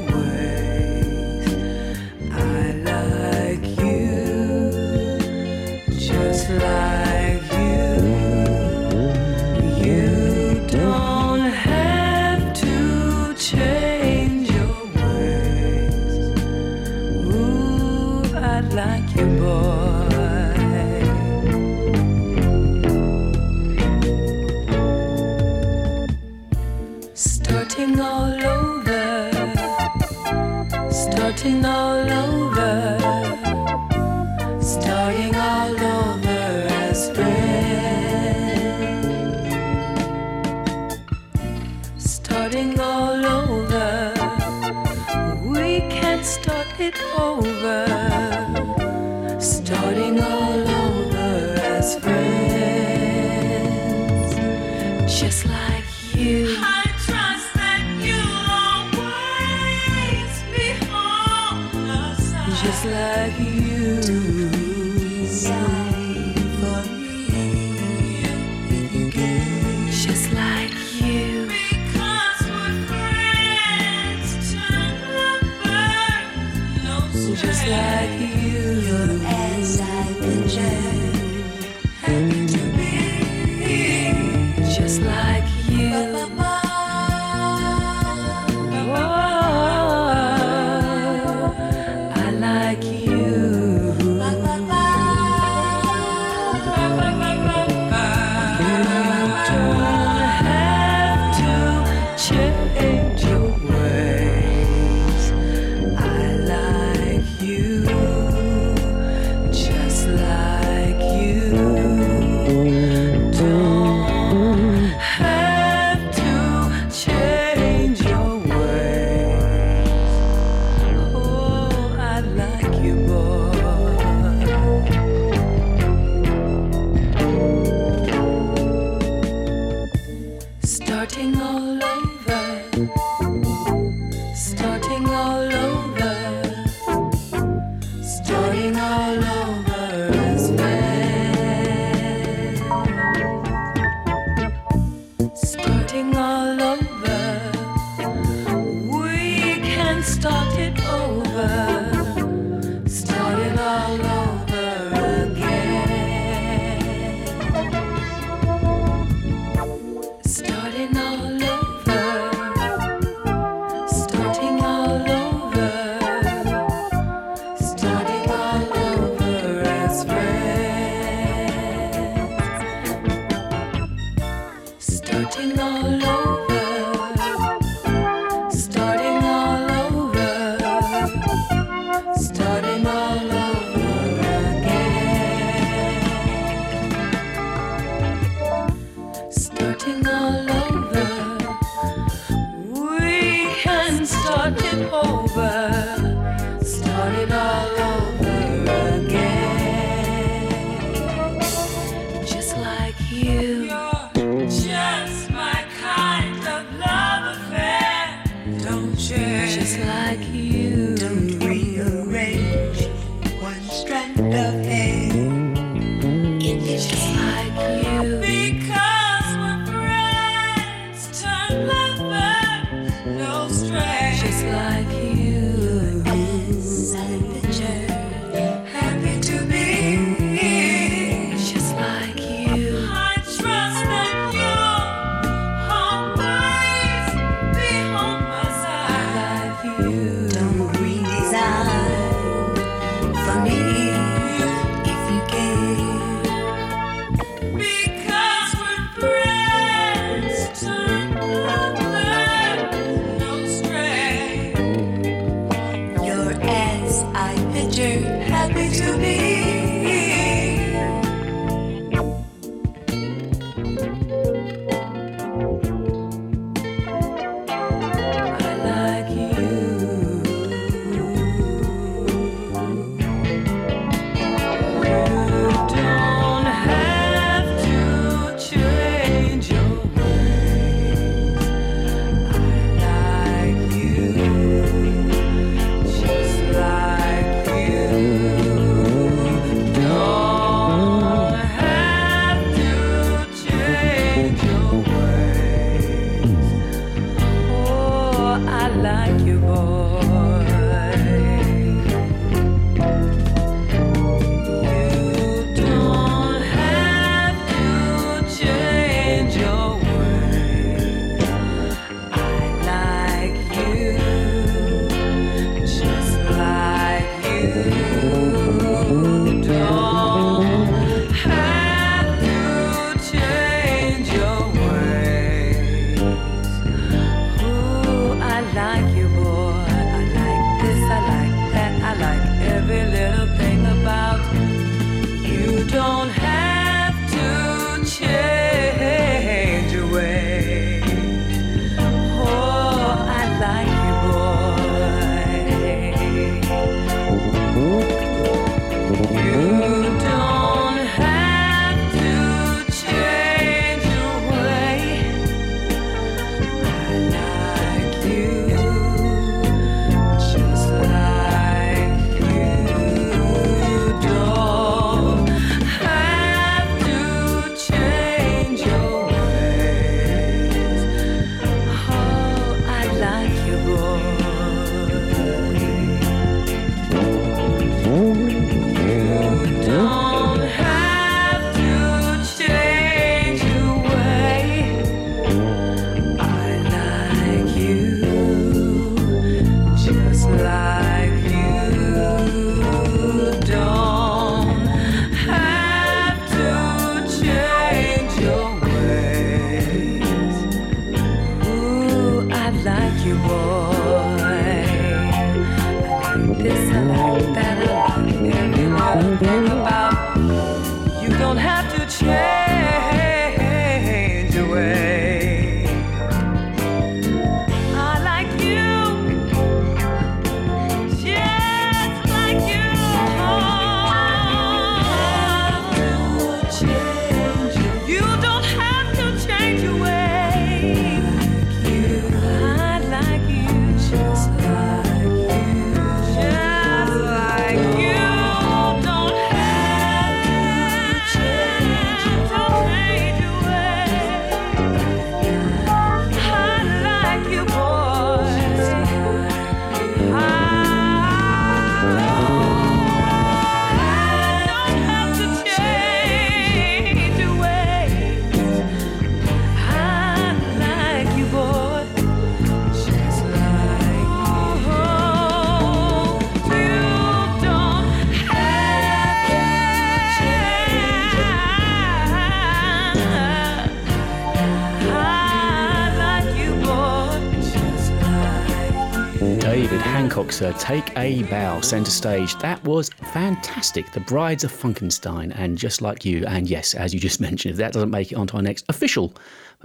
B: Coxer, Take a Bow, centre stage. That was fantastic. The Brides of Funkenstein, and just like you, and yes, as you just mentioned, if that doesn't make it onto our next official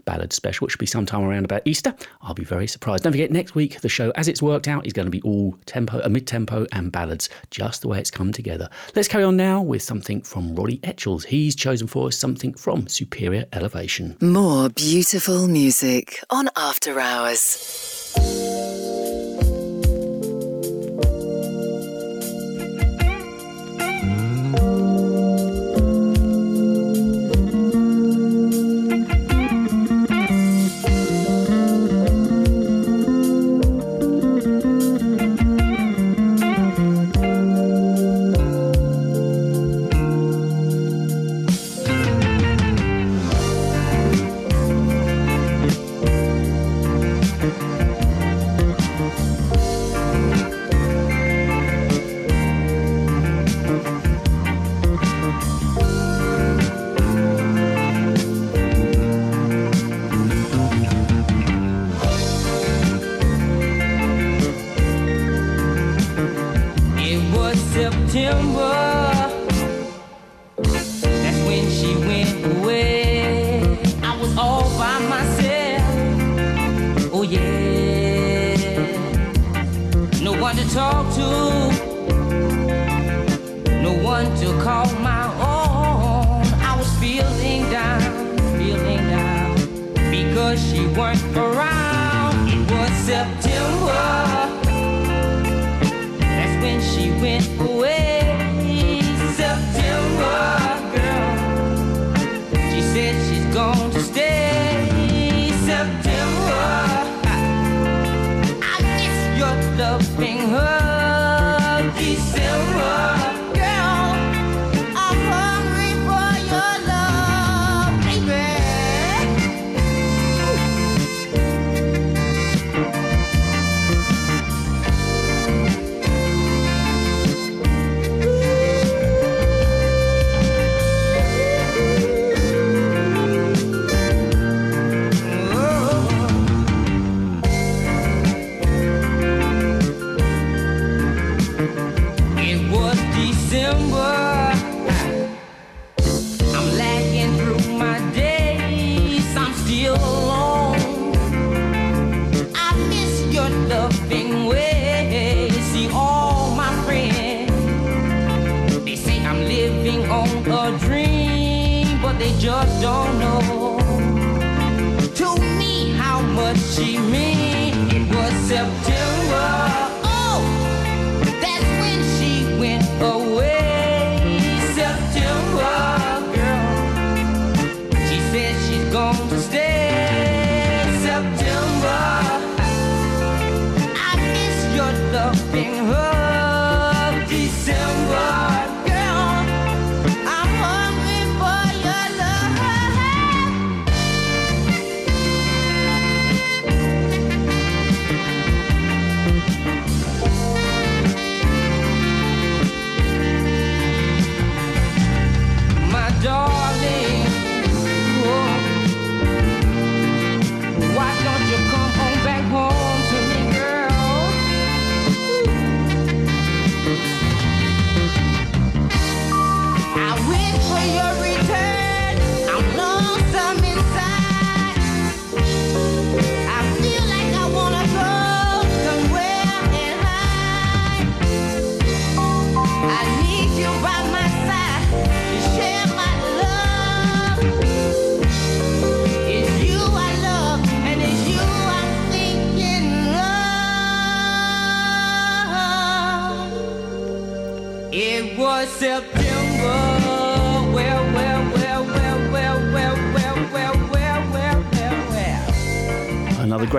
B: ballad special, which should be sometime around about Easter, I'll be very surprised. Don't forget, next week, the show, as it's worked out, is going to be all tempo, uh, a mid tempo, and ballads, just the way it's come together. Let's carry on now with something from Roddy Etchells. He's chosen for us something from Superior Elevation.
D: More beautiful music on After Hours.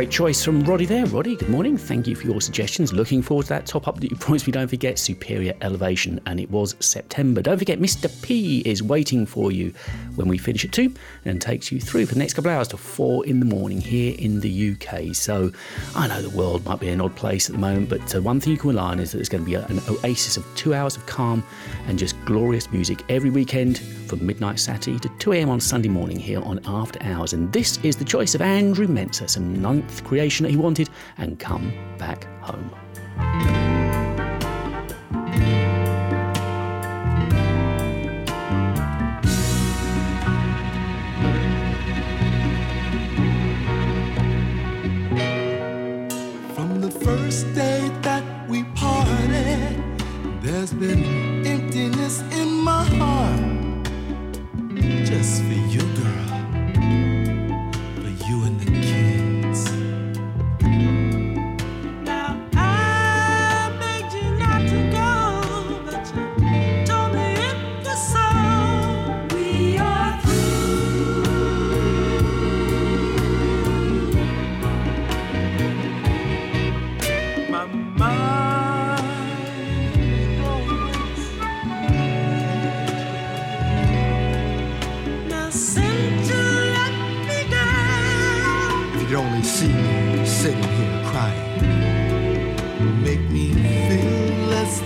B: great choice from Roddy there. Roddy, good morning. Thank you for your suggestions. Looking forward to that top up that you promised me. Don't forget Superior Elevation, and it was September. Don't forget Mr. P is waiting for you when we finish at two and takes you through for the next couple of hours to four in the morning here in the UK. So I know the world might be an odd place at the moment, but uh, one thing you can rely on is that there's going to be an oasis of two hours of calm and just glorious music every weekend from midnight Saturday to 2am on Sunday morning here on After Hours. And this is the choice of Andrew Mensah, some ninth creation that he wanted, and come back home.
A: From the first day that we parted, there's been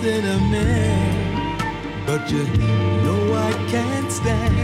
A: in a man, but you know I can't stand.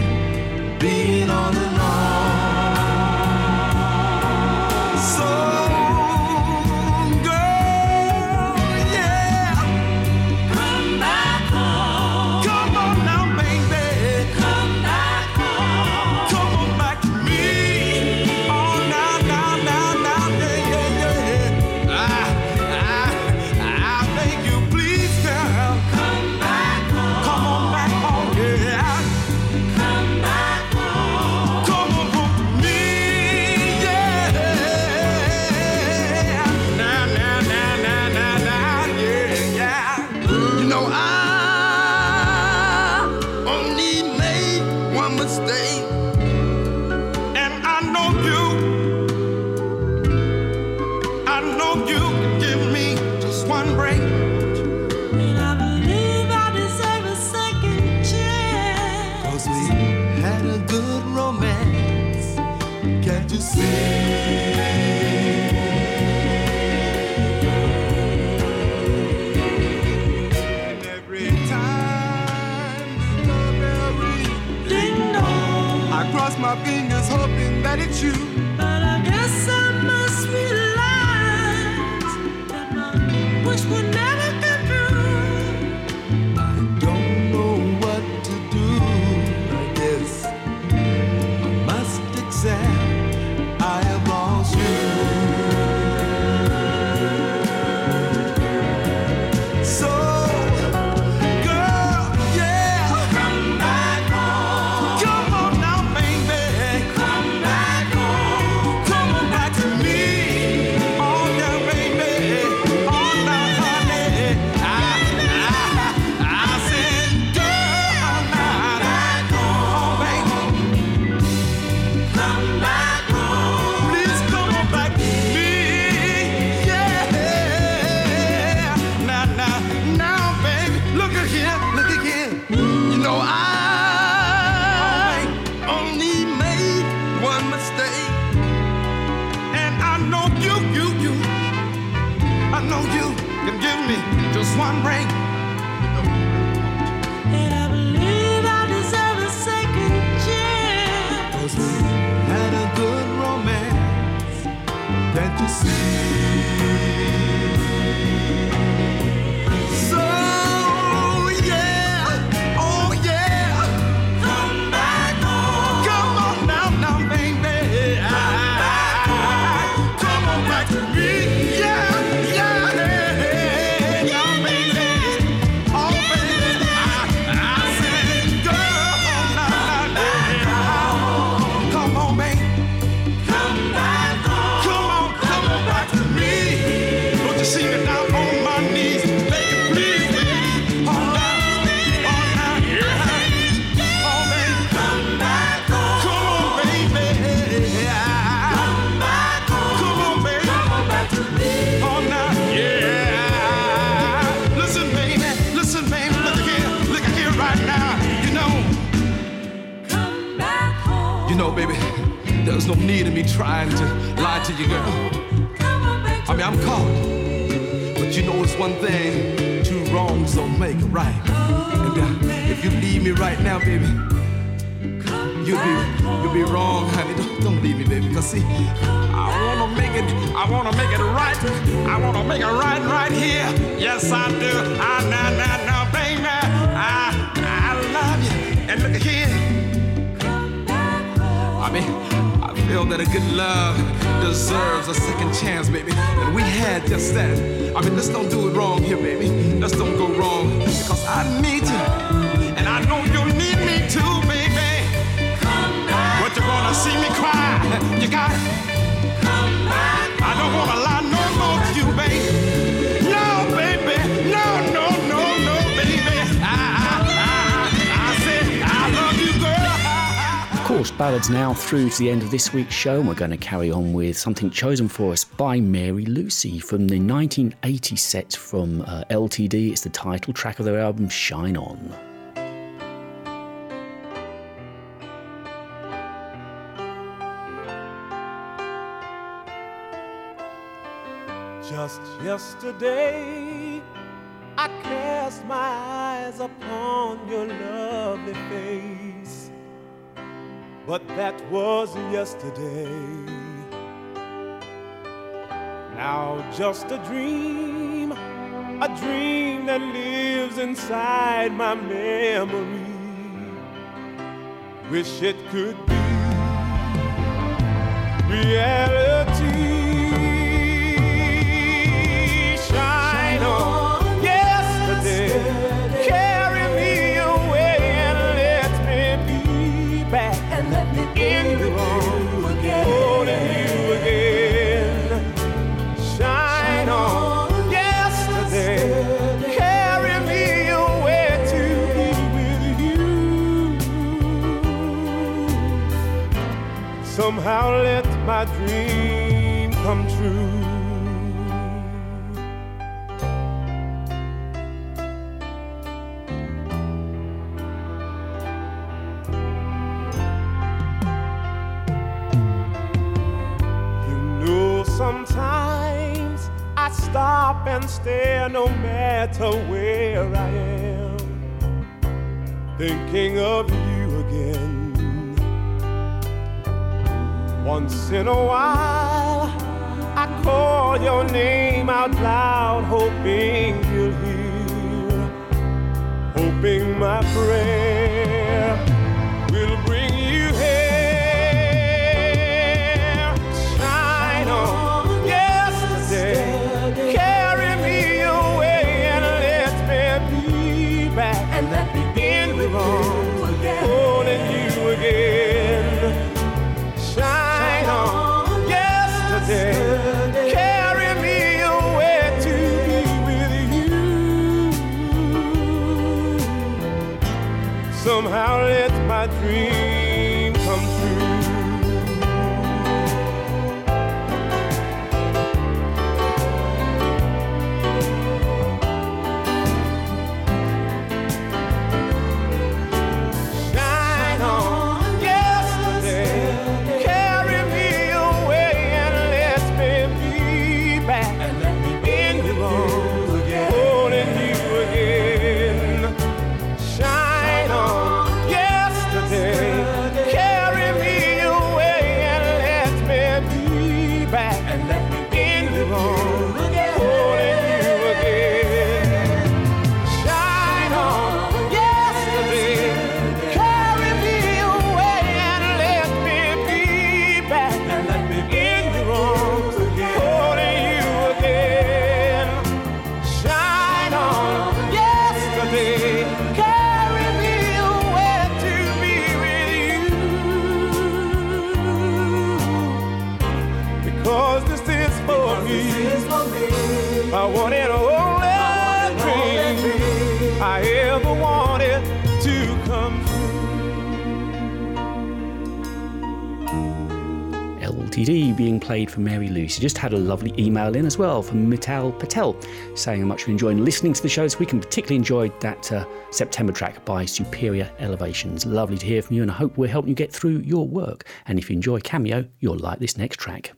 B: through to the end of this week's show, and we're going to carry on with something chosen for us by Mary Lucy from the 1980 set from uh, LTD. It's the title track of their album, Shine On.
A: Just yesterday, I cast my eyes upon your lovely face. But that was yesterday. Now just a dream, a dream that lives inside my memory. Wish it could be reality. somehow let my dream come true. You know, sometimes I stop and stare no matter where I am, thinking of you again once in a while, I call your name out loud, hoping you'll hear, hoping my prayer.
B: Being played for Mary Lucy. Just had a lovely email in as well from Mital Patel saying how much we're enjoying listening to the show this week and particularly enjoyed that uh, September track by Superior Elevations. Lovely to hear from you and I hope we're helping you get through your work. And if you enjoy Cameo, you'll like this next track.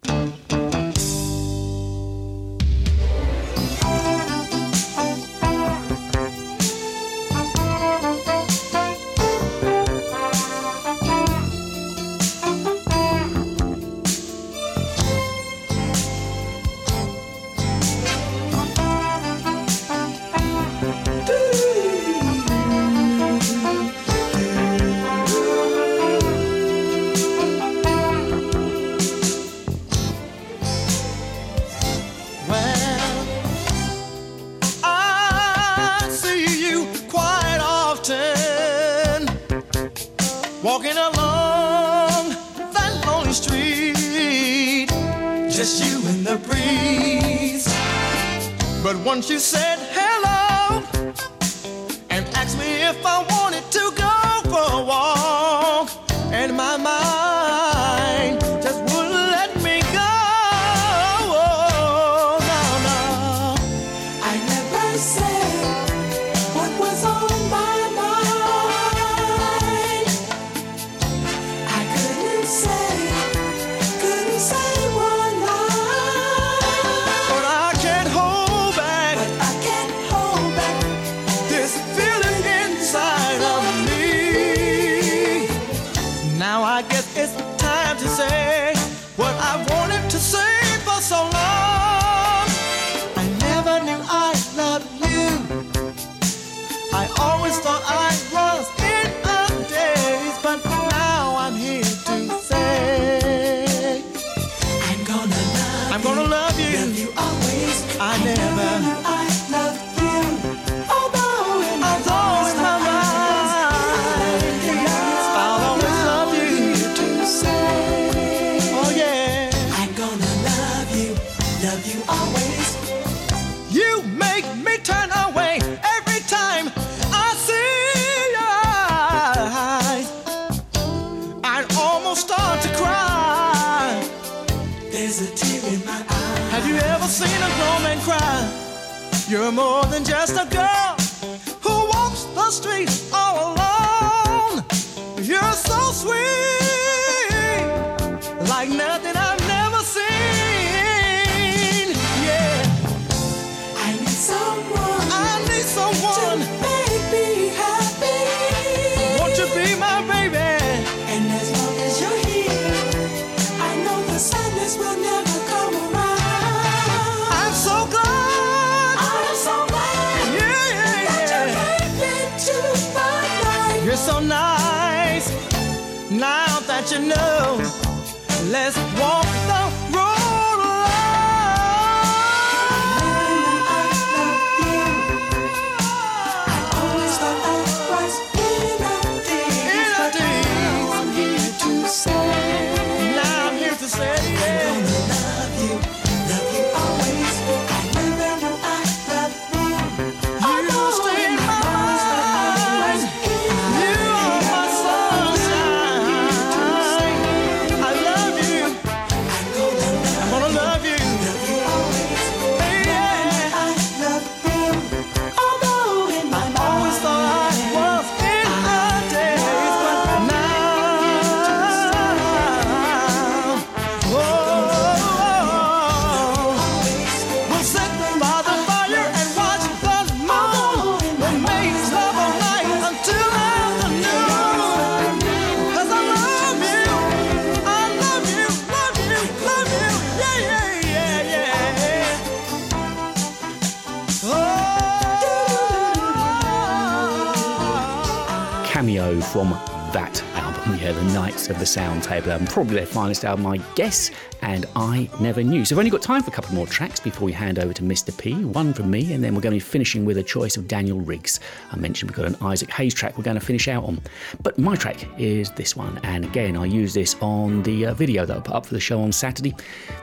B: From that album, yeah, the Knights of the Sound Table album, probably their finest album, I guess, and I never knew. So we've only got time for a couple more tracks before we hand over to Mr. P, one from me, and then we're going to be finishing with a choice of Daniel Riggs. I mentioned we've got an Isaac Hayes track we're going to finish out on, but my track is this one, and again, I use this on the uh, video that I put up for the show on Saturday,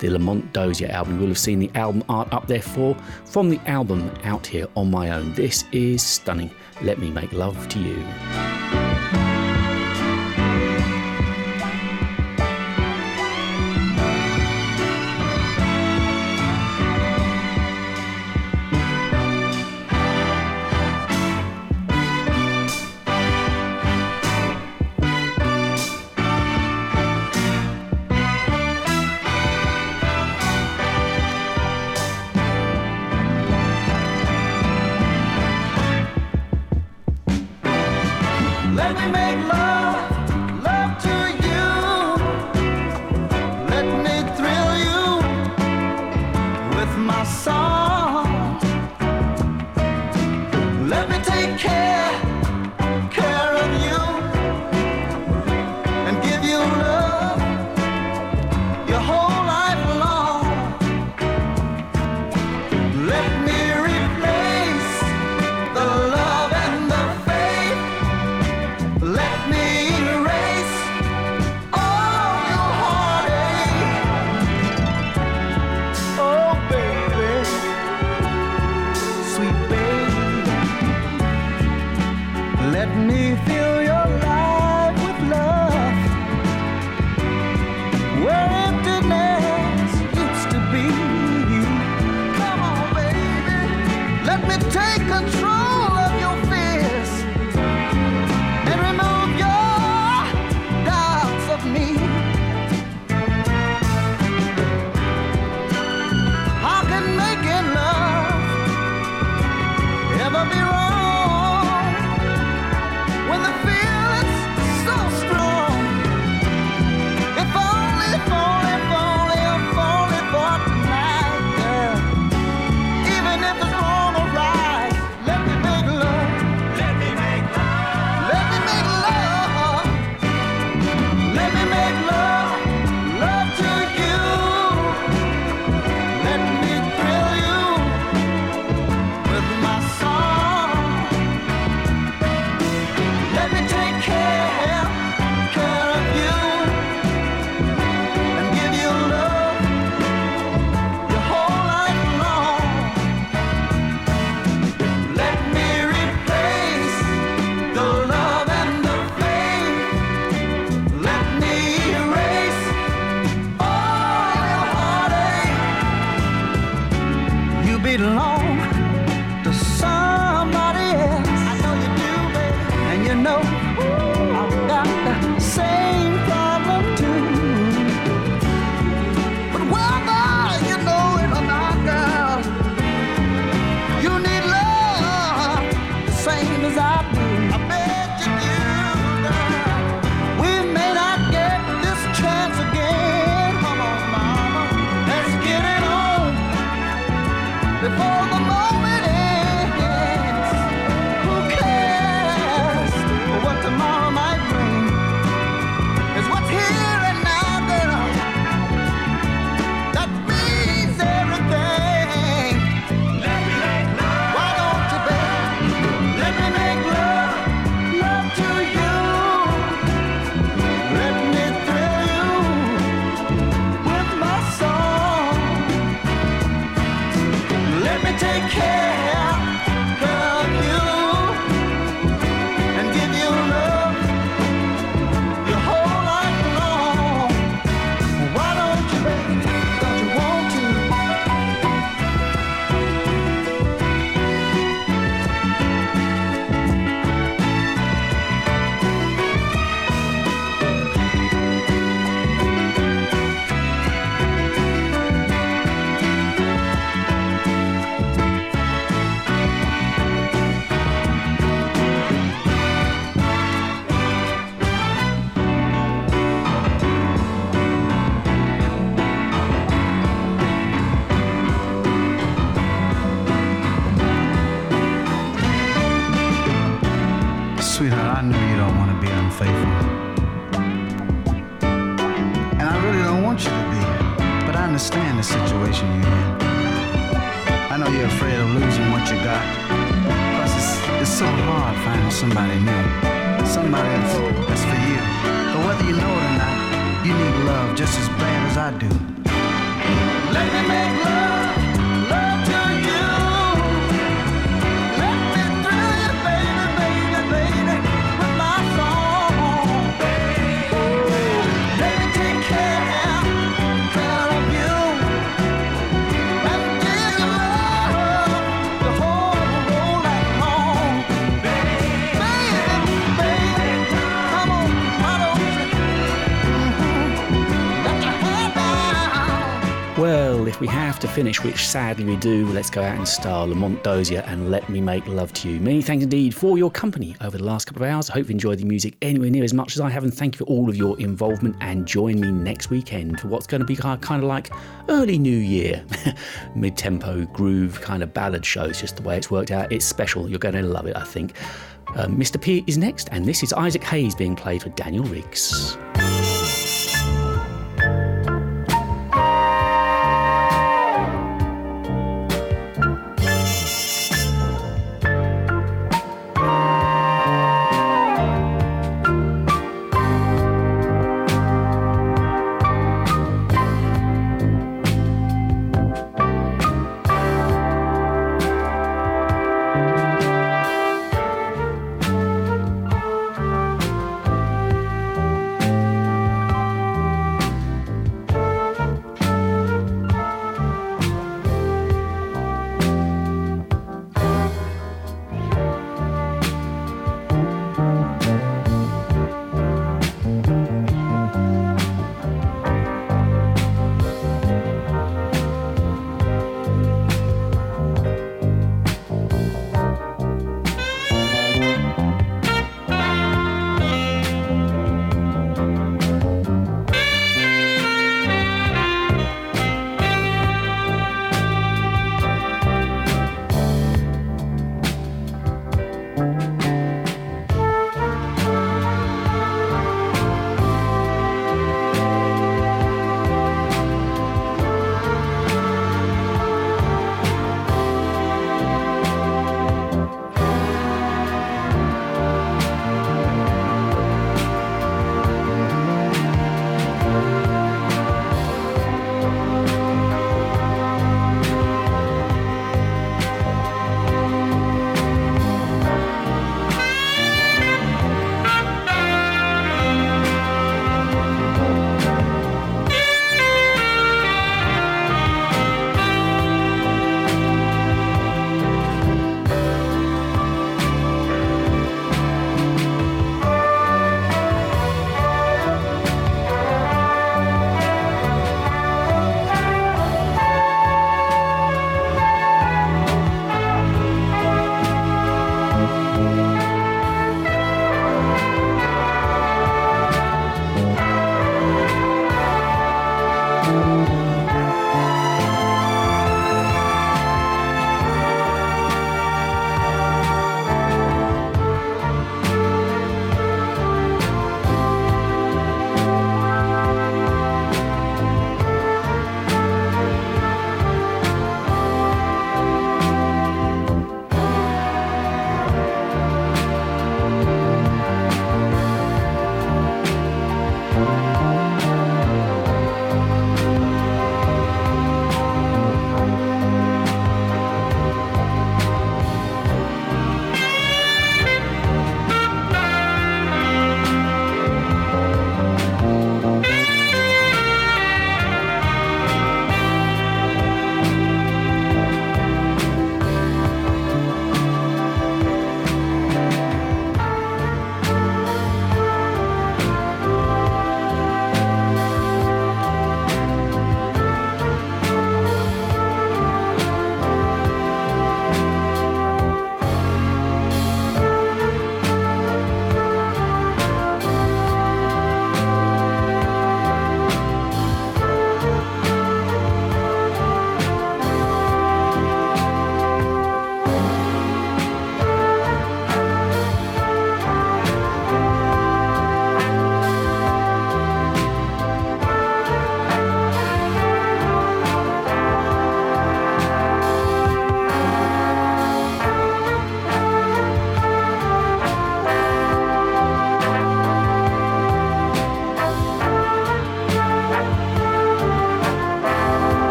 B: the Lamont Dozier album. You will have seen the album art up there for from the album Out Here on My Own. This is stunning. Let me make love to you. finish, which sadly we do, let's go out in style. Lamont Dozier and Let Me Make Love to You. Many thanks indeed for your company over the last couple of hours. I hope you enjoyed the music anywhere near as much as I have, and thank you for all of your involvement. And join me next weekend for what's going to be kind of like early New Year, mid tempo groove kind of ballad shows, just the way it's worked out. It's special. You're going to love it, I think. Uh, Mr. P is next, and this is Isaac Hayes being played for Daniel Riggs.